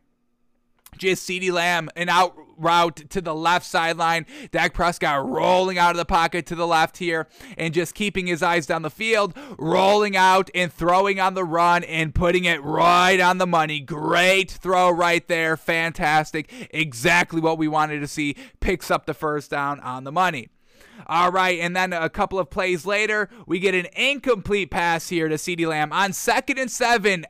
Just CeeDee Lamb, an out route to the left sideline. Dak Prescott rolling out of the pocket to the left here and just keeping his eyes down the field, rolling out and throwing on the run and putting it right on the money. Great throw right there. Fantastic. Exactly what we wanted to see. Picks up the first down on the money. All right, and then a couple of plays later, we get an incomplete pass here to CeeDee Lamb on second and seven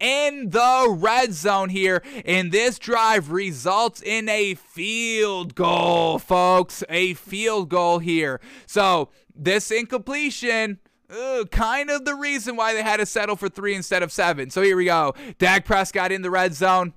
in the red zone here. And this drive results in a field goal, folks. A field goal here. So this incompletion. Uh, kind of the reason why they had to settle for three instead of seven. So here we go. Dak Prescott in the red zone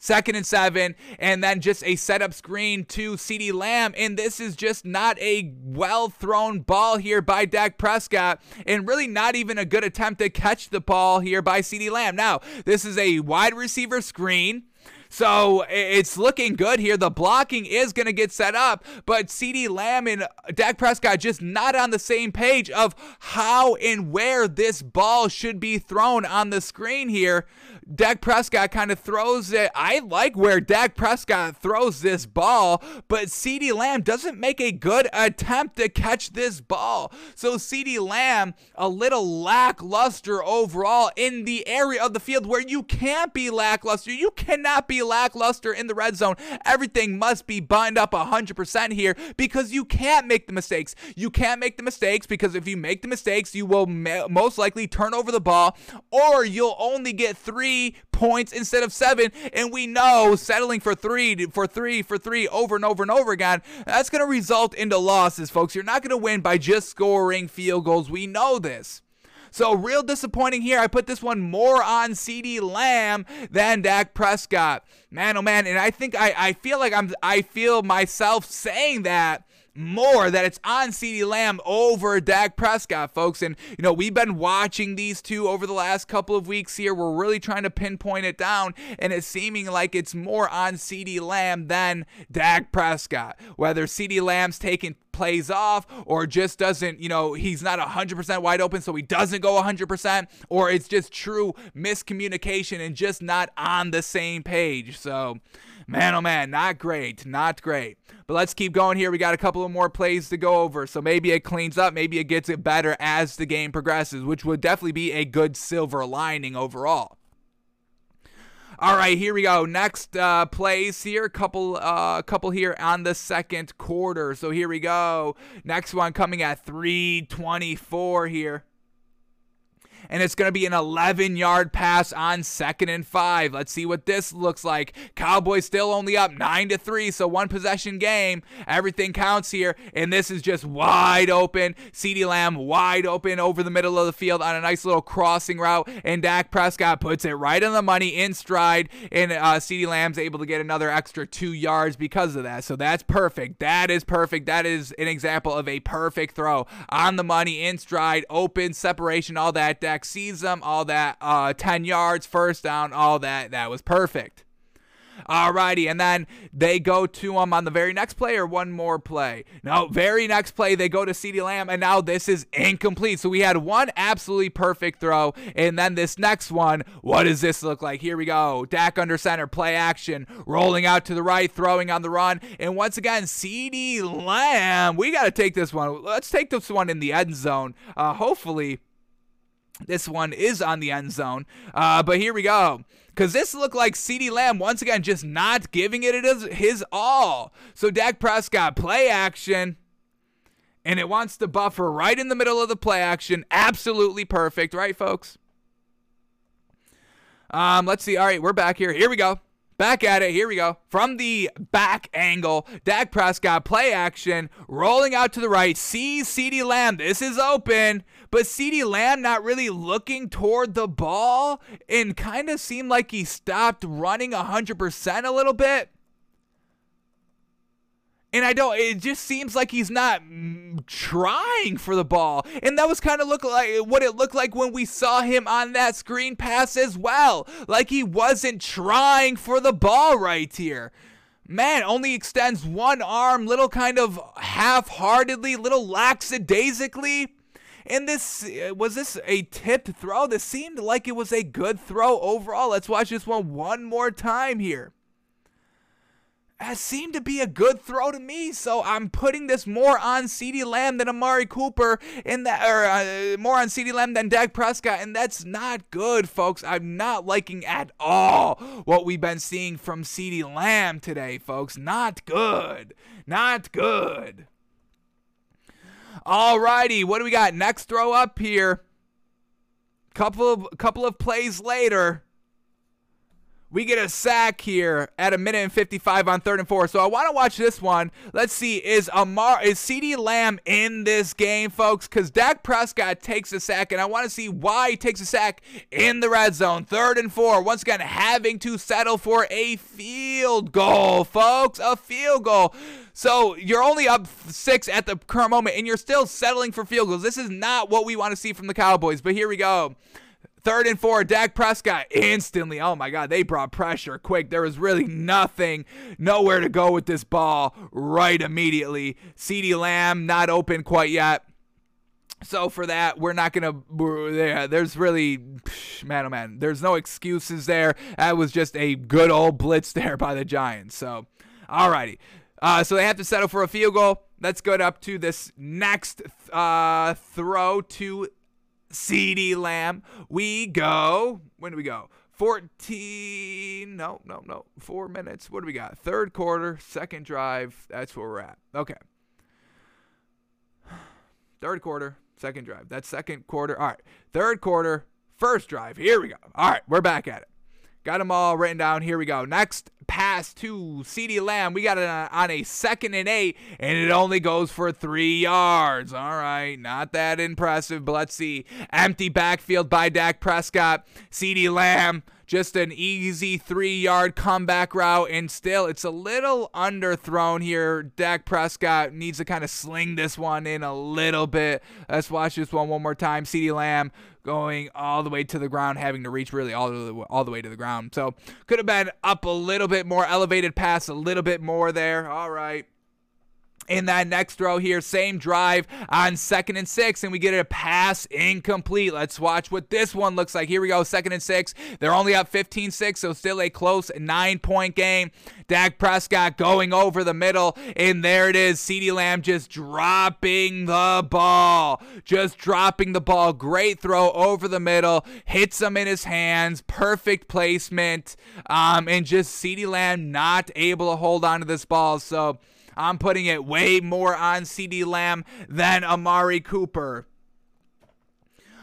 second and seven, and then just a setup screen to CeeDee Lamb. And this is just not a well thrown ball here by Dak Prescott, and really not even a good attempt to catch the ball here by CeeDee Lamb. Now, this is a wide receiver screen. So it's looking good here. The blocking is going to get set up, but CeeDee Lamb and Dak Prescott just not on the same page of how and where this ball should be thrown on the screen here. Dak Prescott kind of throws it. I like where Dak Prescott throws this ball, but CeeDee Lamb doesn't make a good attempt to catch this ball. So CeeDee Lamb, a little lackluster overall in the area of the field where you can't be lackluster. You cannot be lackluster in the red zone. Everything must be buttoned up 100% here because you can't make the mistakes. You can't make the mistakes because if you make the mistakes, you will ma- most likely turn over the ball or you'll only get three points instead of seven. And we know settling for three, for three, for three over and over and over again, that's going to result into losses, folks. You're not going to win by just scoring field goals. We know this. So real disappointing here. I put this one more on CeeDee Lamb than Dak Prescott. Man, oh man, and I think I, I feel like I'm I feel myself saying that more that it's on CeeDee Lamb over Dak Prescott, folks. And, you know, we've been watching these two over the last couple of weeks here. We're really trying to pinpoint it down, and it's seeming like it's more on CeeDee Lamb than Dak Prescott. Whether CeeDee Lamb's taking plays off or just doesn't, you know, he's not 100% wide open, so he doesn't go 100%, or it's just true miscommunication and just not on the same page. So, Man, oh man, not great, not great. But let's keep going here. We got a couple of more plays to go over. So maybe it cleans up, maybe it gets it better as the game progresses, which would definitely be a good silver lining overall. All right, here we go. Next uh, plays here, couple, uh, couple here on the second quarter. So here we go. Next one coming at 324 here and it's going to be an 11 yard pass on second and five. Let's see what this looks like. Cowboys still only up 9 to 3, so one possession game. Everything counts here, and this is just wide open. CeeDee Lamb wide open over the middle of the field on a nice little crossing route, and Dak Prescott puts it right on the money in stride, and uh, CeeDee Lamb's able to get another extra two yards because of that. So that's perfect. That is perfect. That is an example of a perfect throw on the money in stride, open separation, all that. Dak sees them, all that, uh, 10 yards, first down, all that. That was perfect. Alrighty, and then they go to him on the very next play or one more play. No, very next play they go to CeeDee Lamb, and now this is incomplete. So we had one absolutely perfect throw, and then this next one, what does this look like? Here we go. Dak under center, play action, rolling out to the right, throwing on the run, and once again, CeeDee Lamb. We got to take this one. Let's take this one in the end zone. Uh, hopefully this one is on the end zone. Uh, but here we go. Because this looked like CeeDee Lamb once again just not giving it his, all. So Dak Prescott, play action. And it wants to buffer right in the middle of the play action. Absolutely perfect, right, folks? Um, let's see. All right, we're back here. Here we go. Back at it. Here we go. From the back angle, Dak Prescott play action, rolling out to the right. Sees CeeDee Lamb. This is open, but CeeDee Lamb not really looking toward the ball and kind of seemed like he stopped running 100% a little bit. And I don't. It just seems like he's not mm, trying for the ball, and that was kind of look like what it looked like when we saw him on that screen pass as well. Like he wasn't trying for the ball right here. Man, only extends one arm, little kind of half-heartedly, little lackadaisically. And this was this a tipped throw? This seemed like it was a good throw overall. Let's watch this one one more time here has seemed to be a good throw to me. So I'm putting this more on CeeDee Lamb than Amari Cooper in that, or uh, more on CeeDee Lamb than Dak Prescott, and that's not good, folks. I'm not liking at all what we've been seeing from CeeDee Lamb today, folks. Not good. Not good. Alrighty, what do we got? Next throw up here. Couple of couple of plays later. We get a sack here at a minute and 55 on third and four. So I want to watch this one. Let's see. Is Amar is CeeDee Lamb in this game, folks? Because Dak Prescott takes a sack, and I want to see why he takes a sack in the red zone. Third and four. Once again, having to settle for a field goal, folks. A field goal. So you're only up six at the current moment, and you're still settling for field goals. This is not what we want to see from the Cowboys. But here we go. Third and four, Dak Prescott instantly. Oh my God, they brought pressure quick. There was really nothing, nowhere to go with this ball right immediately. CeeDee Lamb not open quite yet. So for that, we're not gonna. Yeah, there's really, man, oh man, there's no excuses there. That was just a good old blitz there by the Giants. So, alrighty. Uh, so they have to settle for a field goal. Let's go up to this next uh, throw to CeeDee Lamb. We go. When do we go? 14. No, no, no. Four minutes. What do we got? Third quarter, second drive. That's where we're at. Okay. Third quarter, second drive. That's second quarter. All right. Third quarter, first drive. Here we go. All right. We're back at it. Got them all written down. Here we go. Next pass to CeeDee Lamb. We got it on a second and eight, and it only goes for three yards. All right, not that impressive, but let's see. Empty backfield by Dak Prescott. CeeDee Lamb just an easy three yard comeback route, and still it's a little underthrown here. Dak Prescott needs to kind of sling this one in a little bit. Let's watch this one one more time. CeeDee Lamb going all the way to the ground, having to reach really all the all the way to the ground. So could have been up a little bit more, elevated pass a little bit more there. All right in that next throw here. Same drive on second and six, and we get a pass incomplete. Let's watch what this one looks like. Here we go, second and six. They're only up 15 6, so still a close nine point game. Dak Prescott going over the middle, and there it is. CeeDee Lamb just dropping the ball. Just dropping the ball. Great throw over the middle. Hits him in his hands. Perfect placement. Um, and just CeeDee Lamb not able to hold on to this ball. So, I'm putting it way more on CeeDee Lamb than Amari Cooper.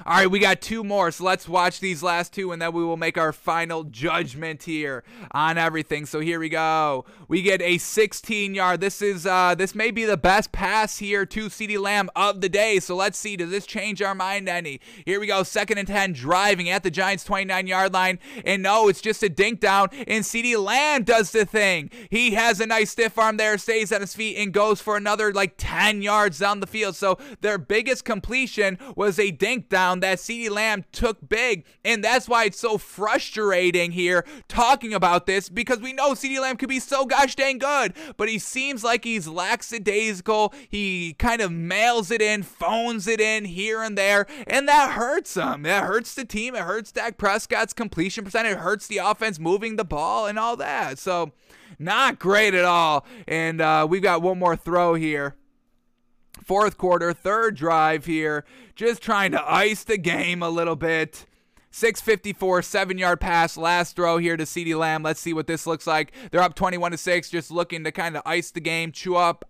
All right, we got two more, so let's watch these last two, and then we will make our final judgment here on everything. So here we go. We get a 16 yard. This is uh, this may be the best pass here to CeeDee Lamb of the day. So let's see. Does this change our mind any? Here we go. Second and 10, driving at the Giants 29 yard line, and no, it's just a dink down, and CeeDee Lamb does the thing. He has a nice stiff arm there, stays on his feet, and goes for another like 10 yards down the field. So their biggest completion was a dink down that CeeDee Lamb took big. And that's why it's so frustrating here talking about this because we know CeeDee Lamb could be so gosh dang good, but he seems like he's lackadaisical. He kind of mails it in, phones it in here and there, and that hurts him. That hurts the team. It hurts Dak Prescott's completion percentage. It hurts the offense moving the ball and all that. So, not great at all. And uh, we've got one more throw here fourth quarter, third drive here, just trying to ice the game a little bit. 654, seven yard pass, last throw here to CeeDee Lamb. Let's see what this looks like. They're up 21 to 6, just looking to kind of ice the game, chew up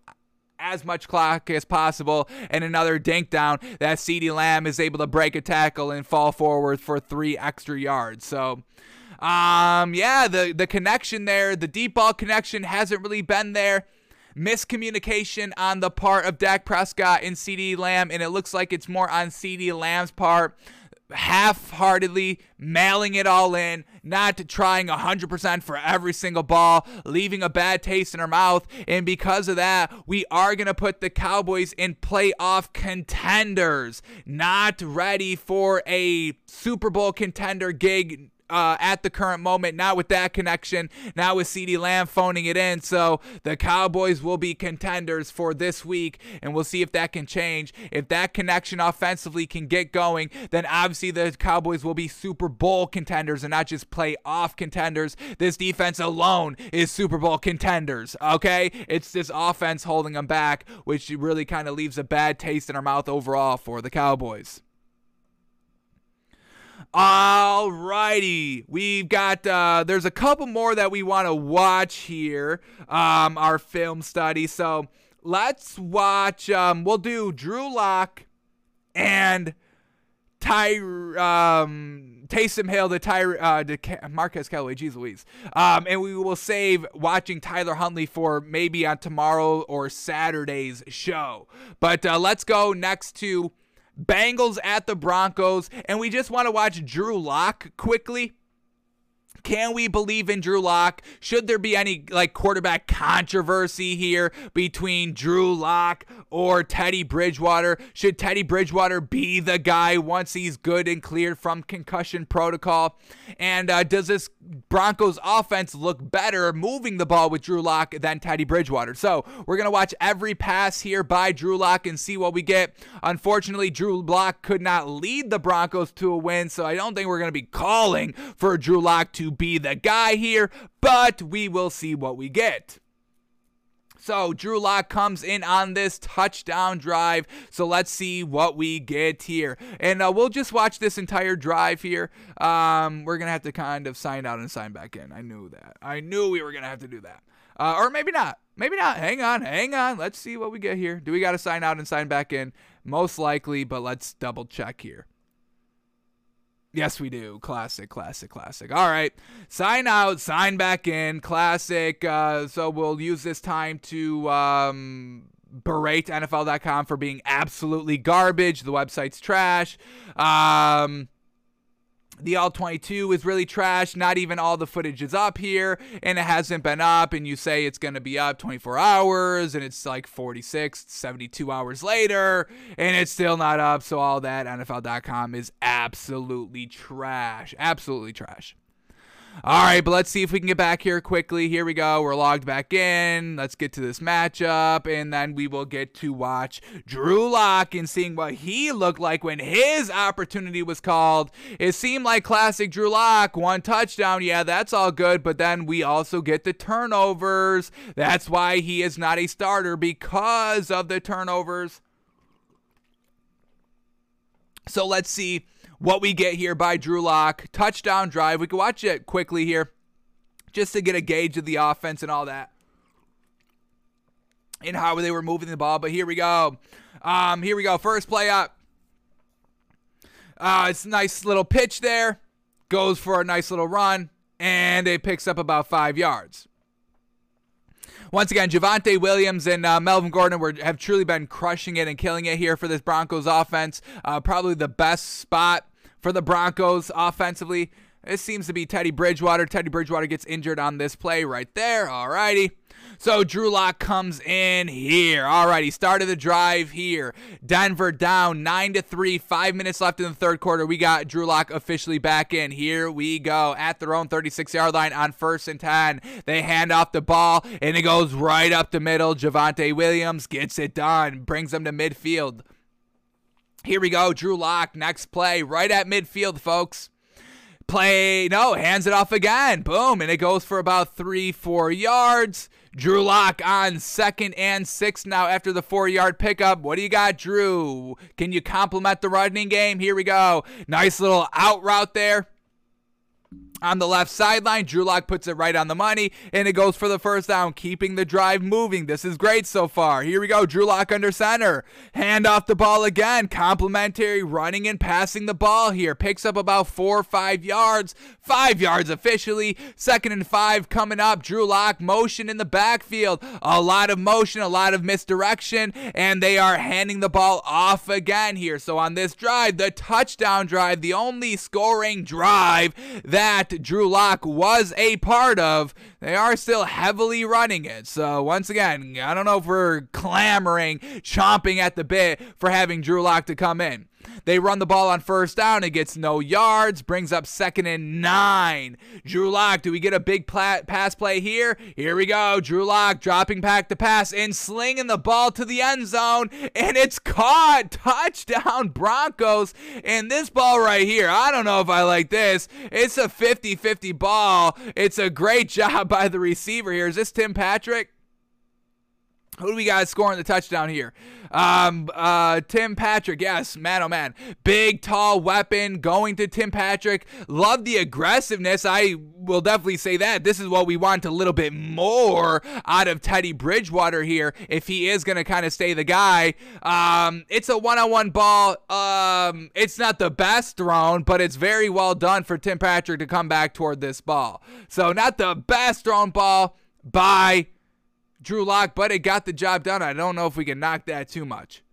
as much clock as possible, and another dink down that CeeDee Lamb is able to break a tackle and fall forward for three extra yards. So, um, yeah, the the connection there, the deep ball connection hasn't really been there miscommunication on the part of Dak Prescott and CeeDee Lamb, and it looks like it's more on CeeDee Lamb's part half heartedly mailing it all in, not trying 100% for every single ball, leaving a bad taste in our mouth. And because of that, we are going to put the Cowboys in playoff contenders, not ready for a Super Bowl contender gig uh, at the current moment. Now with that connection, now with CeeDee Lamb phoning it in. So the Cowboys will be contenders for this week, and we'll see if that can change. If that connection offensively can get going, then obviously the Cowboys will be Super Bowl contenders and not just playoff contenders. This defense alone is Super Bowl contenders, okay? It's this offense holding them back, which really kind of leaves a bad taste in our mouth overall for the Cowboys. All righty, we've got. Uh, there's a couple more that we want to watch here. Um, our film study. So let's watch. Um, we'll do Drew Lock and Ty um, Taysom Hill to Ty uh, to Marquez Callaway. Jeez Louise. Um, and we will save watching Tyler Huntley for maybe on tomorrow or Saturday's show. But uh, let's go next to Bengals at the Broncos, and we just want to watch Drew Lock quickly. Can we believe in Drew Lock? Should there be any like quarterback controversy here between Drew Lock or Teddy Bridgewater? Should Teddy Bridgewater be the guy once he's good and cleared from concussion protocol? And uh, does this Broncos offense look better moving the ball with Drew Lock than Teddy Bridgewater? So we're gonna watch every pass here by Drew Lock and see what we get. Unfortunately, Drew Lock could not lead the Broncos to a win, so I don't think we're gonna be calling for Drew Lock to be the guy here, but we will see what we get. So Drew Lock comes in on this touchdown drive. So let's see what we get here. And uh, we'll just watch this entire drive here. Um, we're going to have to kind of sign out and sign back in. I knew that. I knew we were going to have to do that. Uh, or maybe not. Maybe not. Hang on. Hang on. Let's see what we get here. Do we got to sign out and sign back in? Most likely, but let's double check here. Yes, we do. Classic, classic, classic. All right. Sign out, sign back in. Classic. Uh, so we'll use this time to um, berate NFL.com for being absolutely garbage. The website's trash. Um, the all 22 is really trash. Not even all the footage is up here, and it hasn't been up. And you say it's going to be up 24 hours, and it's like 46, 72 hours later, and it's still not up. So, all that NFL.com is absolutely trash. Absolutely trash. All right, but let's see if we can get back here quickly. Here we go. We're logged back in. Let's get to this matchup, and then we will get to watch Drew Lock and seeing what he looked like when his opportunity was called. It seemed like classic Drew Lock. One touchdown. Yeah, that's all good, but then we also get the turnovers. That's why he is not a starter because of the turnovers. So let's see what we get here by Drew Lock. Touchdown drive. We can watch it quickly here just to get a gauge of the offense and all that and how they were moving the ball. But here we go. Um, here we go. First play up. Uh, it's a nice little pitch there. Goes for a nice little run, and it picks up about five yards. Once again, Javonte Williams and uh, Melvin Gordon were, have truly been crushing it and killing it here for this Broncos offense. Uh, probably the best spot for the Broncos offensively. It seems to be Teddy Bridgewater. Teddy Bridgewater gets injured on this play right there. Alrighty. So Drew Lock comes in here. All right, he started the drive here. Denver down 9 to 3, 5 minutes left in the third quarter. We got Drew Lock officially back in. Here we go at their own 36 yard line on first and 10. They hand off the ball and it goes right up the middle. Javonte Williams gets it done, brings them to midfield. Here we go, Drew Lock, next play, right at midfield, folks play no hands it off again. Boom and it goes for about three four yards. Drew lock on second and six now after the four yard pickup. What do you got drew? Can you complement the running game? Here we go. Nice little out route there on the left sideline. Drew Lock puts it right on the money, and it goes for the first down, keeping the drive moving. This is great so far. Here we go. Drew Lock under center. Hand off the ball again. Complimentary running and passing the ball here. Picks up about four or five yards. Five yards officially. Second and five coming up. Drew Lock motion in the backfield. A lot of motion, a lot of misdirection, and they are handing the ball off again here. So on this drive, the touchdown drive, the only scoring drive that that Drew Lock was a part of, they are still heavily running it. So once again, I don't know if we're clamoring, chomping at the bit for having Drew Lock to come in. They run the ball on first down. It gets no yards, brings up second and nine. Drew Lock, do we get a big pla- pass play here? Here we go. Drew Lock dropping back the pass and slinging the ball to the end zone, and it's caught. <laughs> Touchdown, Broncos. And this ball right here, I don't know if I like this. It's a 50 50 ball. It's a great <laughs> job by the receiver here. Is this Tim Patrick? Who do we got scoring the touchdown here? Um, uh, Tim Patrick, yes, man, oh man, big, tall weapon going to Tim Patrick. Love the aggressiveness. I will definitely say that. This is what we want a little bit more out of Teddy Bridgewater here if he is going to kind of stay the guy. Um, it's a one on one ball. Um, it's not the best thrown, but it's very well done for Tim Patrick to come back toward this ball. So, not the best thrown ball by Drew Lock, but it got the job done. I don't know if we can knock that too much.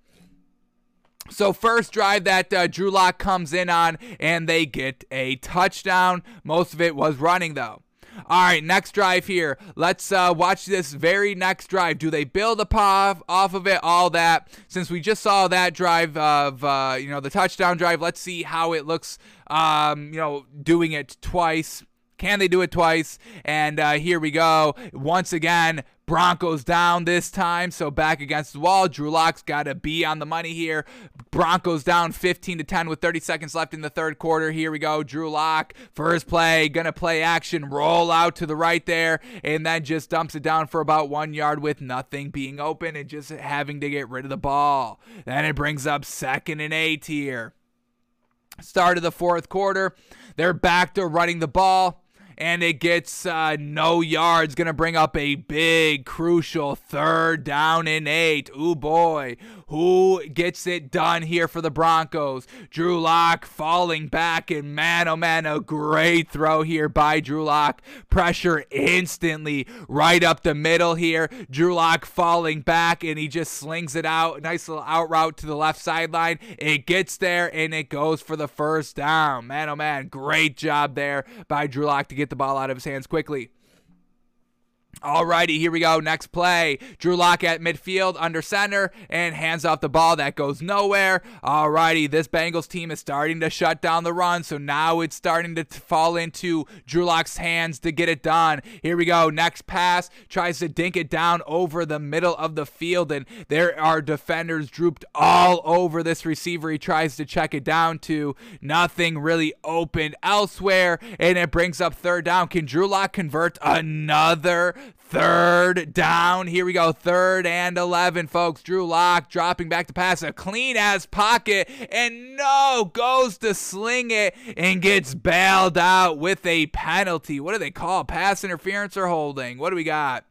So first drive that uh, Drew Lock comes in on, and they get a touchdown. Most of it was running though. All right, next drive here. Let's uh, watch this very next drive. Do they build a off off of it? All that. Since we just saw that drive of uh, you know the touchdown drive, let's see how it looks. Um, you know, doing it twice. Can they do it twice? And uh, here we go. Once again, Broncos down this time, so back against the wall. Drew Lock's got to be on the money here. Broncos down 15 to 10 with 30 seconds left in the third quarter. Here we go. Drew Lock, first play, gonna play action, roll out to the right there, and then just dumps it down for about one yard with nothing being open and just having to get rid of the ball. Then it brings up second and eight here. Start of the fourth quarter. They're back to running the ball and it gets uh, no yards. Going to bring up a big, crucial third down and eight. Ooh, boy. Who gets it done here for the Broncos? Drew Lock falling back, and man, oh man, a great throw here by Drew Lock. Pressure instantly right up the middle here. Drew Lock falling back, and he just slings it out. Nice little out route to the left sideline. It gets there, and it goes for the first down. Man, oh man, great job there by Drew Lock to get the ball out of his hands quickly. Alrighty, here we go. Next play. Drew Lock at midfield under center and hands off the ball. That goes nowhere. Alrighty, this Bengals team is starting to shut down the run, so now it's starting to fall into Drew Lock's hands to get it done. Here we go. Next pass tries to dink it down over the middle of the field, and there are defenders drooped all over this receiver. He tries to check it down to nothing really open elsewhere, and it brings up third down. Can Drew Lock convert another Third down. Here we go. Third and 11, folks. Drew Lock dropping back to pass a clean ass pocket and no goes to sling it and gets bailed out with a penalty. What do they call pass interference or holding? What do we got?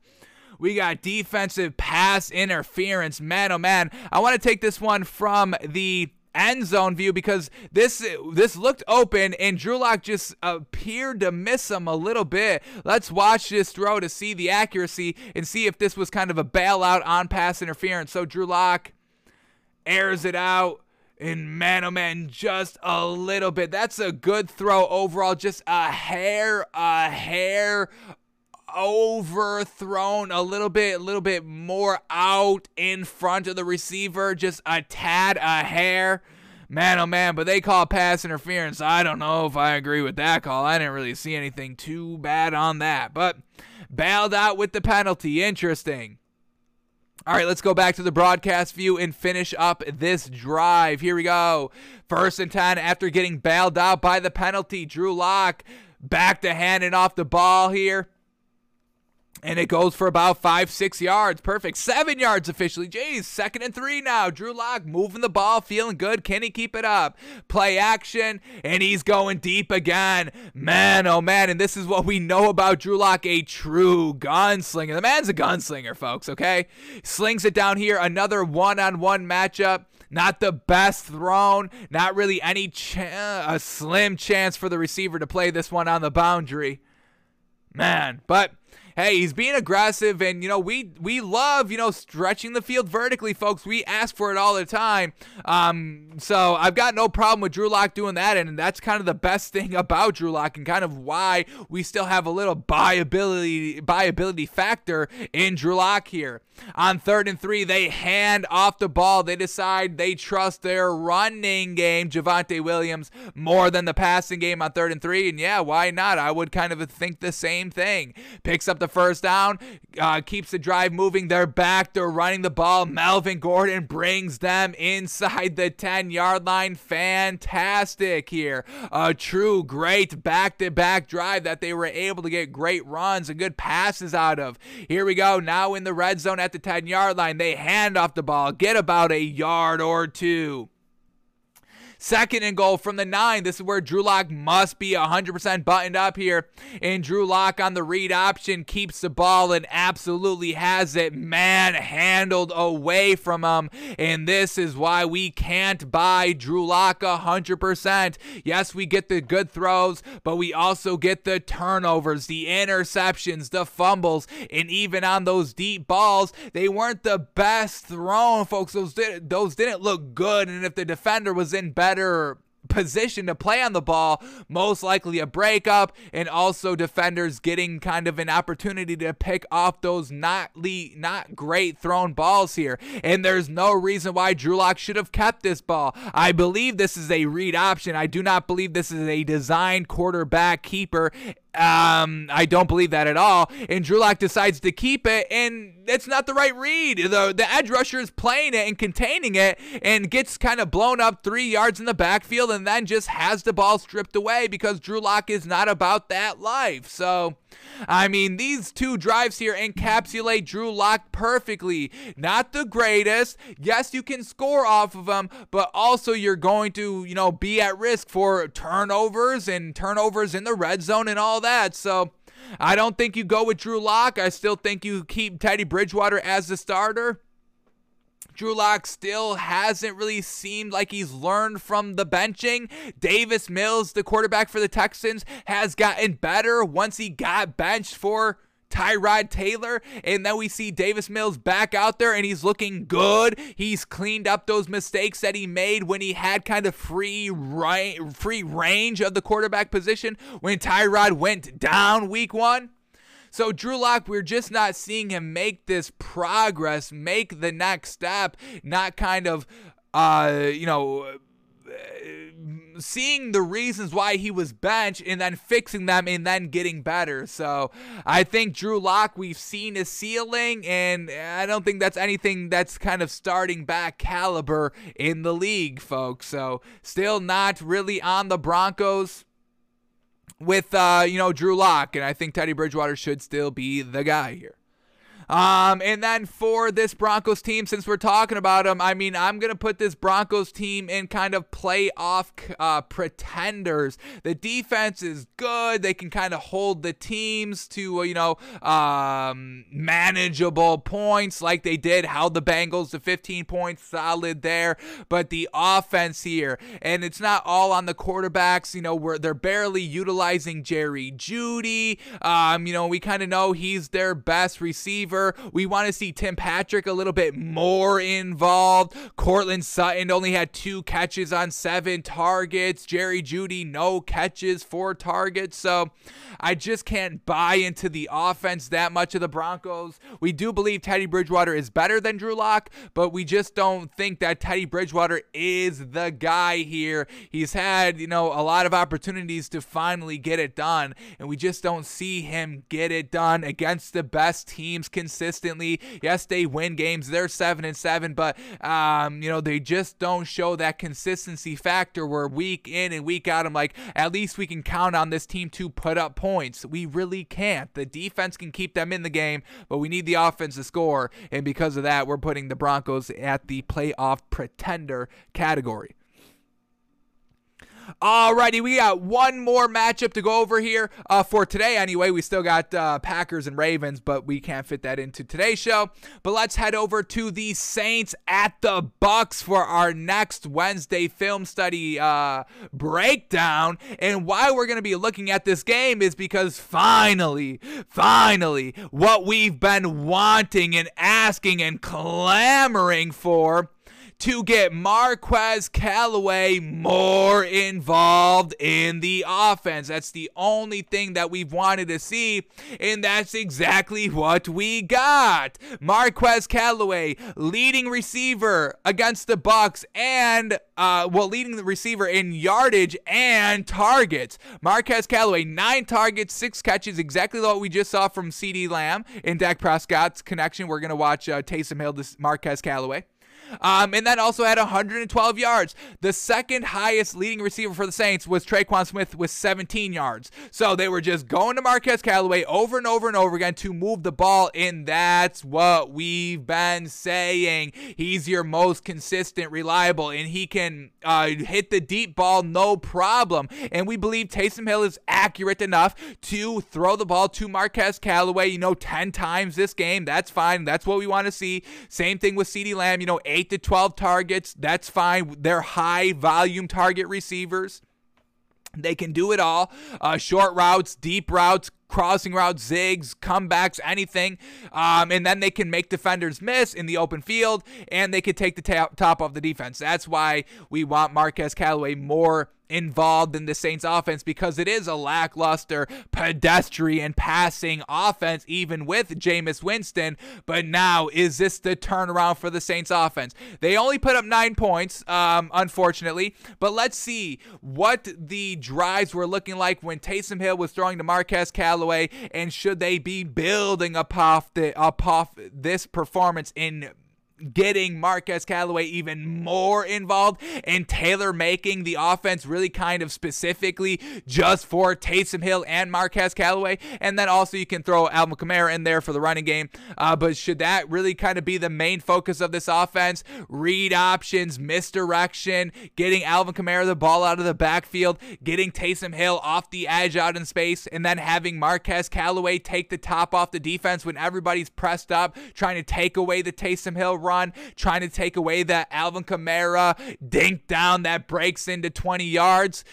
We got defensive pass interference. Man, oh man. I want to take this one from the end zone view because this this looked open and Drew Lock just appeared to miss him a little bit. Let's watch this throw to see the accuracy and see if this was kind of a bailout on pass interference. So Drew Lock airs it out. And man, oh man, just a little bit. That's a good throw overall. Just a hair, a hair overthrown a little bit, a little bit more out in front of the receiver, just a tad, a hair. Man, oh man, but they call pass interference. I don't know if I agree with that call. I didn't really see anything too bad on that, but bailed out with the penalty. Interesting. All right, let's go back to the broadcast view and finish up this drive. Here we go. First and 10 after getting bailed out by the penalty. Drew Lock back to handing off the ball here And it goes for about five, six yards. Perfect. Seven yards officially. Jeez, second and three now. Drew Lock moving the ball, feeling good. Can he keep it up? Play action, and he's going deep again. Man, oh man. And this is what we know about Drew Lock a true gunslinger. The man's a gunslinger, folks, okay? Slings it down here. Another one on one matchup. Not the best thrown. Not really any ch- a slim chance for the receiver to play this one on the boundary. Man, but hey, he's being aggressive, and you know we we love you know stretching the field vertically, folks. We ask for it all the time. Um, so I've got no problem with Drew Lock doing that, and that's kind of the best thing <laughs> about Drew Lock, and kind of why we still have a little buyability buyability factor in Drew Lock here. On third and three, they hand off the ball. They decide they trust their running game, Javonte Williams, more than the passing game on third and three. And yeah, why not? I would kind of think the same thing. Picks up the first down, uh, keeps the drive moving. They're back. They're running the ball. Melvin Gordon brings them inside the 10 yard line. Fantastic here. A true great back to back drive that they were able to get great runs and good passes out of. Here we go. Now in the red zone at the 10 yard line. They hand off the ball, get about a yard or two. Second and goal from the nine. This is where Drew Lock must be 100% buttoned up here. And Drew Lock on the read option keeps the ball and absolutely has it manhandled away from him. And this is why we can't buy Drew Lock 100%. Yes, we get the good throws, but we also get the turnovers, the interceptions, the fumbles, and even on those deep balls, they weren't the best thrown, folks. Those, did, those didn't look good. And if the defender was in better better position to play on the ball, most likely a breakup, and also defenders getting kind of an opportunity to pick off those not le- not great thrown balls here. And there's no reason why Drew Lock should have kept this ball. I believe this is a read option. I do not believe this is a designed quarterback keeper um, I don't believe that at all. And Drew Lock decides to keep it, and it's not the right read. The, the edge rusher is playing it and containing it and gets kind of blown up three yards in the backfield and then just has the ball stripped away because Drew Lock is not about that life. So I mean, these two drives here encapsulate Drew Lock perfectly. Not the greatest. Yes, you can score off of them, but also you're going to, you know, be at risk for turnovers and turnovers in the red zone and all that. So I don't think you go with Drew Lock. I still think you keep Teddy Bridgewater as the starter. Drew Lock still hasn't really seemed like he's learned from the benching. Davis Mills, the quarterback for the Texans, has gotten better once he got benched for Tyrod Taylor. And then we see Davis Mills back out there and he's looking good. He's cleaned up those mistakes that he made when he had kind of free free range of the quarterback position when Tyrod went down week one. So Drew Lock, we're just not seeing him make this progress, make the next step, not kind of, uh, you know seeing the reasons why he was benched and then fixing them and then getting better. So I think Drew Lock, we've seen his ceiling, and I don't think that's anything that's kind of starting back caliber in the league, folks. So still not really on the Broncos with uh, you know Drew Lock, and I think Teddy Bridgewater should still be the guy here. Um, and then for this Broncos team, since we're talking about them, I mean, I'm going to put this Broncos team in kind of playoff uh, pretenders. The defense is good. They can kind of hold the teams to, uh, you know, um, manageable points like they did, how the Bengals to 15 points solid there. But the offense here, and it's not all on the quarterbacks, you know, where they're barely utilizing Jerry Jeudy. Um, you know, we kind of know he's their best receiver receiver. We want to see Tim Patrick a little bit more involved. Courtland Sutton only had two catches on seven targets. Jerry Jeudy, no catches, four targets. So I just can't buy into the offense that much of the Broncos. We do believe Teddy Bridgewater is better than Drew Lock, but we just don't think that Teddy Bridgewater is the guy here. He's had, you know, a lot of opportunities to finally get it done, and we just don't see him get it done against the best teams consistently. Yes, they win games. They're seven and seven, but um, you know they just don't show that consistency factor. Where week in and week out, I'm like, at least we can count on this team to put up points. We really can't. The defense can keep them in the game, but we need the offense to score, and because of that, we're putting the Broncos at the playoff pretender category. Alrighty, we got one more matchup to go over here uh, for today. Anyway, we still got uh, Packers and Ravens, but we can't fit that into today's show. But let's head over to the Saints at the Bucs for our next Wednesday film study uh, breakdown. And why we're going to be looking at this game is because finally, finally, what we've been wanting and asking and clamoring for to get Marquez Callaway more involved in the offense. That's the only thing that we've wanted to see, and that's exactly what we got. Marquez Callaway, leading receiver against the Bucs, and uh, well, leading the receiver in yardage and targets. Marquez Callaway, nine targets, six catches, exactly what we just saw from CeeDee Lamb in Dak Prescott's connection. We're gonna watch uh, Taysom Hill, this Marquez Callaway. Um, and then also had 112 yards. The second highest leading receiver for the Saints was Tre'Quan Smith with 17 yards. So they were just going to Marquez Callaway over and over and over again to move the ball, and that's what we've been saying. He's your most consistent, reliable, and he can uh, hit the deep ball no problem. And we believe Taysom Hill is accurate enough to throw the ball to Marquez Callaway, you know, 10 times this game. That's fine. That's what we want to see. Same thing with CeeDee Lamb, you know, 8 to 12 targets. That's fine. They're high volume target receivers. They can do it all. Uh, short routes, deep routes, crossing routes, zigs, comebacks, anything. Um, and then they can make defenders miss in the open field and they could take the top, top of the defense. That's why we want Marquez Callaway more involved in the Saints offense because it is a lackluster pedestrian passing offense, even with Jameis Winston. But now, is this the turnaround for the Saints offense? They only put up nine points, um, unfortunately. But let's see what the drives were looking like when Taysom Hill was throwing to Marquez Callaway, and should they be building upon, the, upon this performance in getting Marquez Callaway even more involved and tailor making the offense really kind of specifically just for Taysom Hill and Marquez Callaway. And then also you can throw Alvin Kamara in there for the running game. Uh, but should that really kind of be the main focus of this offense? Read options, misdirection, getting Alvin Kamara the ball out of the backfield, getting Taysom Hill off the edge out in space, and then having Marquez Callaway take the top off the defense when everybody's pressed up, trying to take away the Taysom Hill run trying to take away that Alvin Kamara dink down that breaks into 20 yards?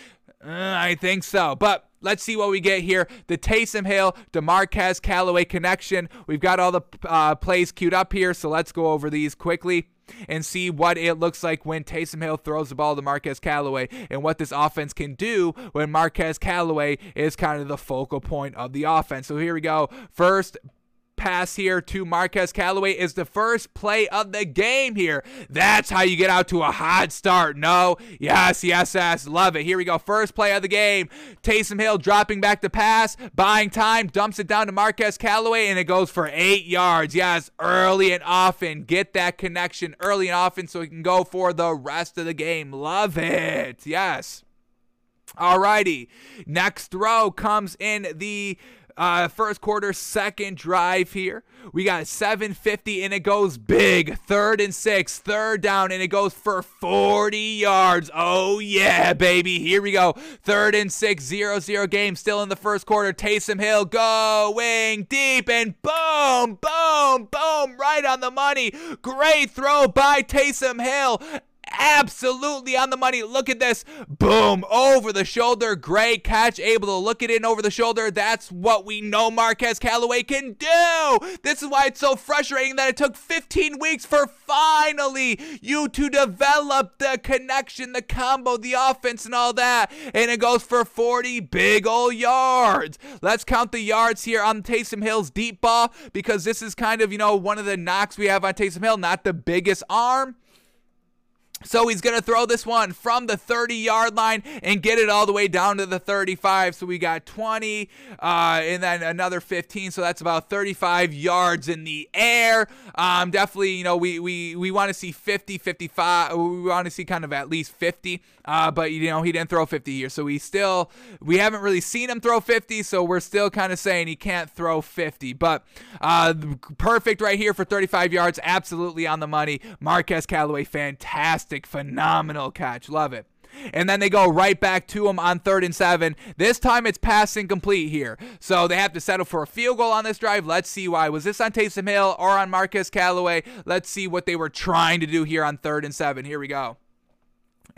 Uh, I think so. But let's see what we get here. The Taysom Hill, DeMarquez Callaway connection. We've got all the uh, plays queued up here, so let's go over these quickly and see what it looks like when Taysom Hill throws the ball to Marquez Callaway and what this offense can do when Marquez Callaway is kind of the focal point of the offense. So here we go. First pass here to Marquez Callaway is the first play of the game here. That's how you get out to a hot start. No, yes, yes, yes. Love it. Here we go. First play of the game. Taysom Hill dropping back the pass, buying time, dumps it down to Marquez Callaway, and it goes for eight yards. Yes, early and often. Get that connection early and often so he can go for the rest of the game. Love it. Yes. Alrighty. Next throw comes in the uh, first quarter, second drive here. We got 750 and it goes big. Third and six, third down, and it goes for 40 yards. Oh, yeah, baby. Here we go. Third and six, zero zero game. Still in the first quarter. Taysom Hill going deep and boom, boom, boom. Right on the money. Great throw by Taysom Hill absolutely on the money. Look at this. Boom. Over the shoulder. Great catch. Able to look it in over the shoulder. That's what we know Marquez Callaway can do. This is why it's so frustrating that it took 15 weeks for finally you to develop the connection, the combo, the offense, and all that. And it goes for 40 big old yards. Let's count the yards here on Taysom Hill's deep ball because this is kind of, you know, one of the knocks we have on Taysom Hill. Not the biggest arm So he's going to throw this one from the 30 yard line and get it all the way down to the 35. So we got 20 uh, and then another 15. So that's about 35 yards in the air. Um, definitely, you know, we, we, we want to see 50, 55. We want to see kind of at least 50. Uh, but, you know, he didn't throw 50 here. So we still, we haven't really seen him throw 50. So we're still kind of saying he can't throw 50. But uh, perfect right here for 35 yards. Absolutely on the money. Marquez Callaway, fantastic fantastic, phenomenal catch. Love it. And then they go right back to him on third and seven. This time it's passing complete here. So they have to settle for a field goal on this drive. Let's see why. Was this on Taysom Hill or on Marquez Callaway? Let's see what they were trying to do here on third and seven. Here we go.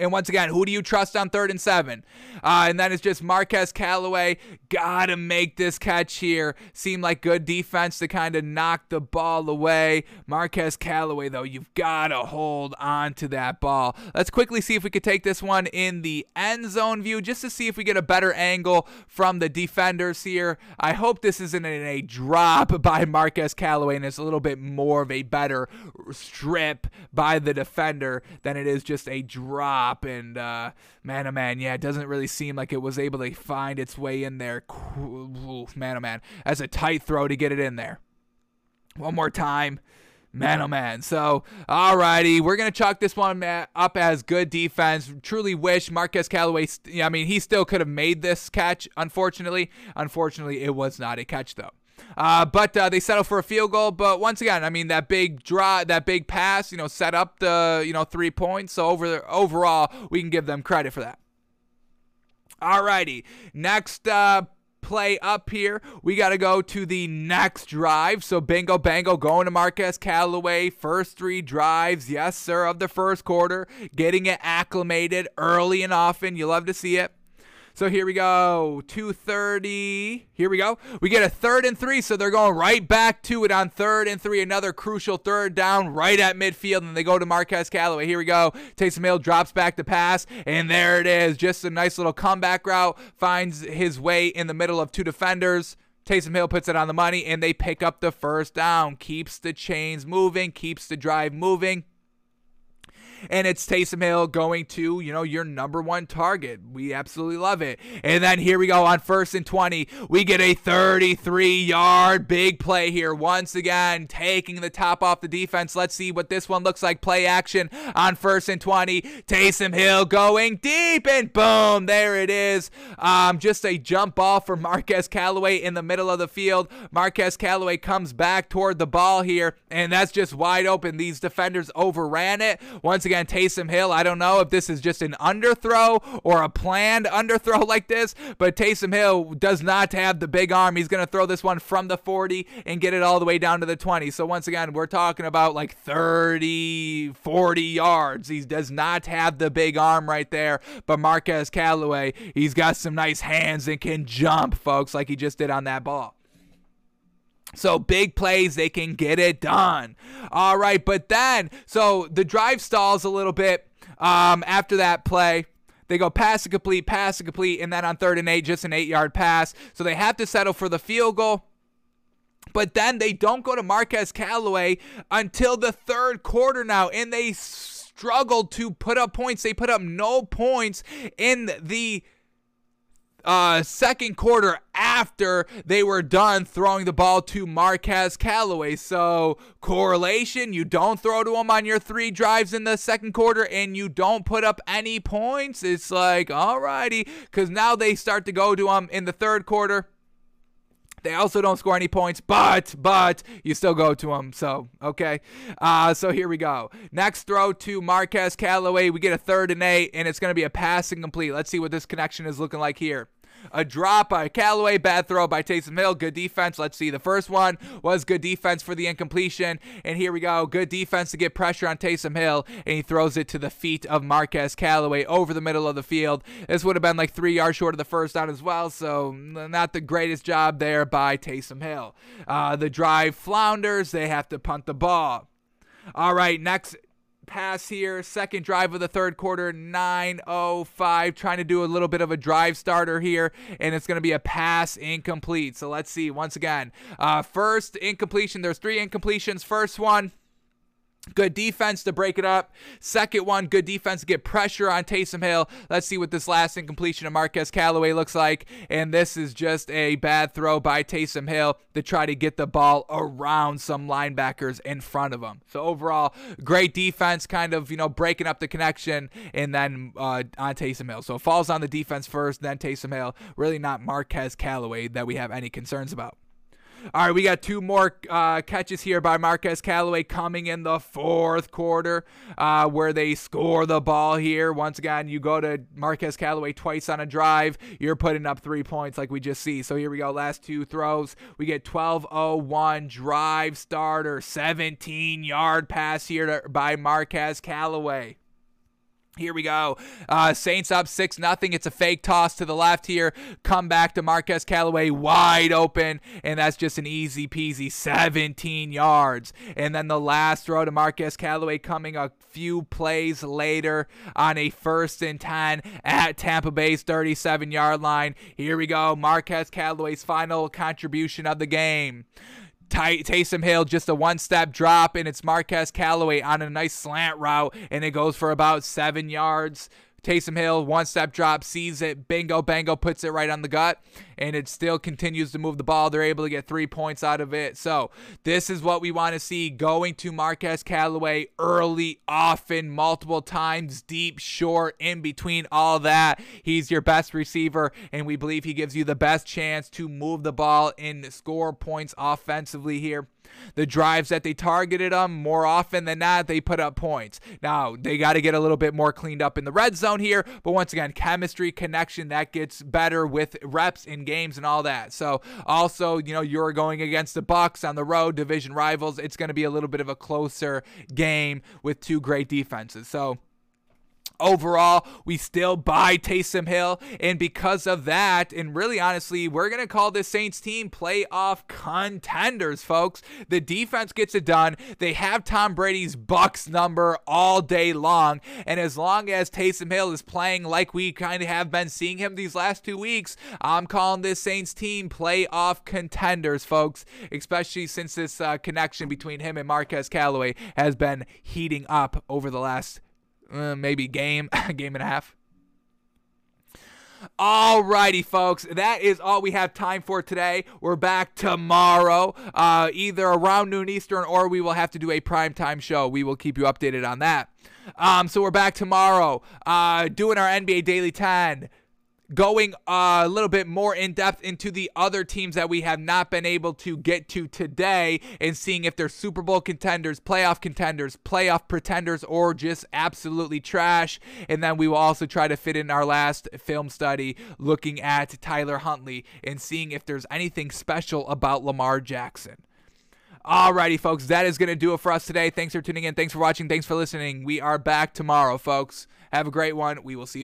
And once again, who do you trust on third and seven? Uh, and then it's just Marquez Callaway. Gotta make this catch here. Seemed like good defense to kind of knock the ball away. Marquez Callaway, though, you've got to hold on to that ball. Let's quickly see if we could take this one in the end zone view just to see if we get a better angle from the defenders here. I hope this isn't in a drop <laughs> by Marquez Callaway and it's a little bit more of a better strip by the defender than it is just a drop top, and uh, man, oh man, yeah, it doesn't really seem like it was able to find its way in there. Man, oh man, as a tight throw to get it in there. One more time. Man, oh man. So, alrighty, we're gonna chalk this one up as good defense. Truly wish Marquez Callaway. I mean, he still could have made this catch. Unfortunately, unfortunately, it was not a catch though. Uh, but uh, they settle for a field goal. But once again, I mean that big draw, that big pass, you know, set up the you know three points. So over overall, we can give them credit for that. Alrighty, next uh, play up here. We got to go to the next drive. So bingo bango going to Marquez Callaway. First three drives, yes sir, of the first quarter. Getting it acclimated early and often. You love to see it. So here we go. 230. Here we go. We get a third and three. So they're going right back to it on third and three. Another crucial third down right at midfield. And they go to Marquez Callaway. Here we go. Taysom Hill drops back to pass. And there it is. Just a nice little comeback route. Finds his way in the middle of two defenders. Taysom Hill puts it on the money and they pick up the first down. Keeps the chains moving, keeps the drive moving and it's Taysom Hill going to, you know, your number one target. We absolutely love it. And then here we go on first and 20. We get a 33 yard big play here. Once again, taking the top off the defense. Let's see what this one looks like. Play action on first and 20. Taysom Hill going deep and boom, there it is. Um, just a jump ball for Marquez Callaway in the middle of the field. Marquez Callaway comes back toward the ball here, and that's just wide open. These defenders overran it. Once again, again, Taysom Hill. I don't know if this is just an underthrow or a planned underthrow <laughs> like this, but Taysom Hill does not have the big arm. He's going to throw this one from the 40 and get it all the way down to the 20. So once again, we're talking about like 30, 40 yards. He does not have the big arm right there, but Marquez Callaway, he's got some nice hands and can jump, folks, like he just did on that ball. So big plays, they can get it done. All right, but then, so the drive stalls a little bit um, after that play. They go pass and complete, pass and complete, and then on third and eight, just an eight yard pass. So they have to settle for the field goal. But then they don't go to Marquez Callaway until the third quarter now, and they struggled to put up points. They put up no points in the uh, second quarter after they were done throwing the ball to Marquez Callaway. So, correlation you don't throw to him on your three drives in the second quarter and you don't put up any points. It's like, alrighty, because now they start to go to him in the third quarter. They also don't score any points, but but you still go to them. So okay, uh, so here we go. Next throw to Marquez Callaway. We get a third and eight, and it's going to be a pass incomplete. Let's see what this connection is looking like here. A drop by Callaway, bad throw by Taysom Hill. Good defense. Let's see. The first one was good defense for the incompletion. And here we go. Good defense to get pressure on Taysom Hill. And he throws it to the feet of Marquez Callaway over the middle of the field. This would have been like three yards short of the first down as well. So not the greatest job there by Taysom Hill. Uh, the drive flounders. They have to punt the ball. All right, next pass here. Second drive of the third quarter, 9.05. Trying to do a little bit of a drive starter here, and it's going to be a pass incomplete. So let's see once again. Uh, first incompletion, there's three incompletions. First one Good defense to break it up. Second one, good defense to get pressure on Taysom Hill. Let's see what this last incompletion of Marquez Callaway looks like. And this is just a bad throw by Taysom Hill to try to get the ball around some linebackers in front of him. So overall, great defense, kind of you know breaking up the connection, and then uh, on Taysom Hill. So it falls on the defense first, then Taysom Hill. Really not Marquez Callaway that we have any concerns about. All right, we got two more uh, catches here by Marquez Callaway coming in the fourth quarter, uh, where they score the ball here. Once again, you go to Marquez Callaway twice on a drive, you're putting up three points like we just see. So here we go, last two throws. We get 12-0-1 drive starter, 17 yard pass here to, by Marquez Callaway. Here we go. Uh, Saints up 6 nothing. It's a fake toss to the left here. Come back to Marquez Callaway wide open. And that's just an easy peasy 17 yards. And then the last throw to Marquez Callaway coming a few plays later on a first and 10 at Tampa Bay's 37 yard line. Here we go. Marquez Callaway's final contribution of the game. Ty- Taysom Hill just a one step drop, and it's Marquez Callaway on a nice slant route, and it goes for about seven yards. Taysom Hill, one step drop, sees it, bingo, bango, puts it right on the gut, and it still continues to move the ball. They're able to get three points out of it. So, this is what we want to see going to Marquez Callaway early, often, multiple times, deep, short, in between all that. He's your best receiver, and we believe he gives you the best chance to move the ball and score points offensively here the drives that they targeted them, more often than not, they put up points. Now, they got to get a little bit more cleaned up in the red zone here, but once again, chemistry, connection, that gets better with reps in games and all that. So, also, you know, you're going against the Bucs on the road, division rivals. It's going to be a little bit of a closer game with two great defenses. So, overall, we still buy Taysom Hill. And because of that, and really honestly, we're going to call this Saints team playoff contenders, folks. The defense gets it done. They have Tom Brady's Bucs number all day long. And as long as Taysom Hill is playing like we kind of have been seeing him these last two weeks, I'm calling this Saints team playoff contenders, folks, especially since this uh, connection between him and Marquez Callaway has been heating up over the last uh, maybe game, <laughs> game and a half. Alrighty, folks, that is all we have time for today. We're back tomorrow, uh, either around noon Eastern or we will have to do a prime time show. We will keep you updated on that. Um, so we're back tomorrow, uh, doing our NBA Daily 10 going uh, a little bit more in depth into the other teams that we have not been able to get to today and seeing if they're Super Bowl contenders, playoff contenders, playoff pretenders, or just absolutely trash. And then we will also try to fit in our last film study looking at Tyler Huntley and seeing if there's anything special about Lamar Jackson. Alrighty, folks, that is going to do it for us today. Thanks for tuning in. Thanks for watching. Thanks for listening. We are back tomorrow, folks. Have a great one. We will see you.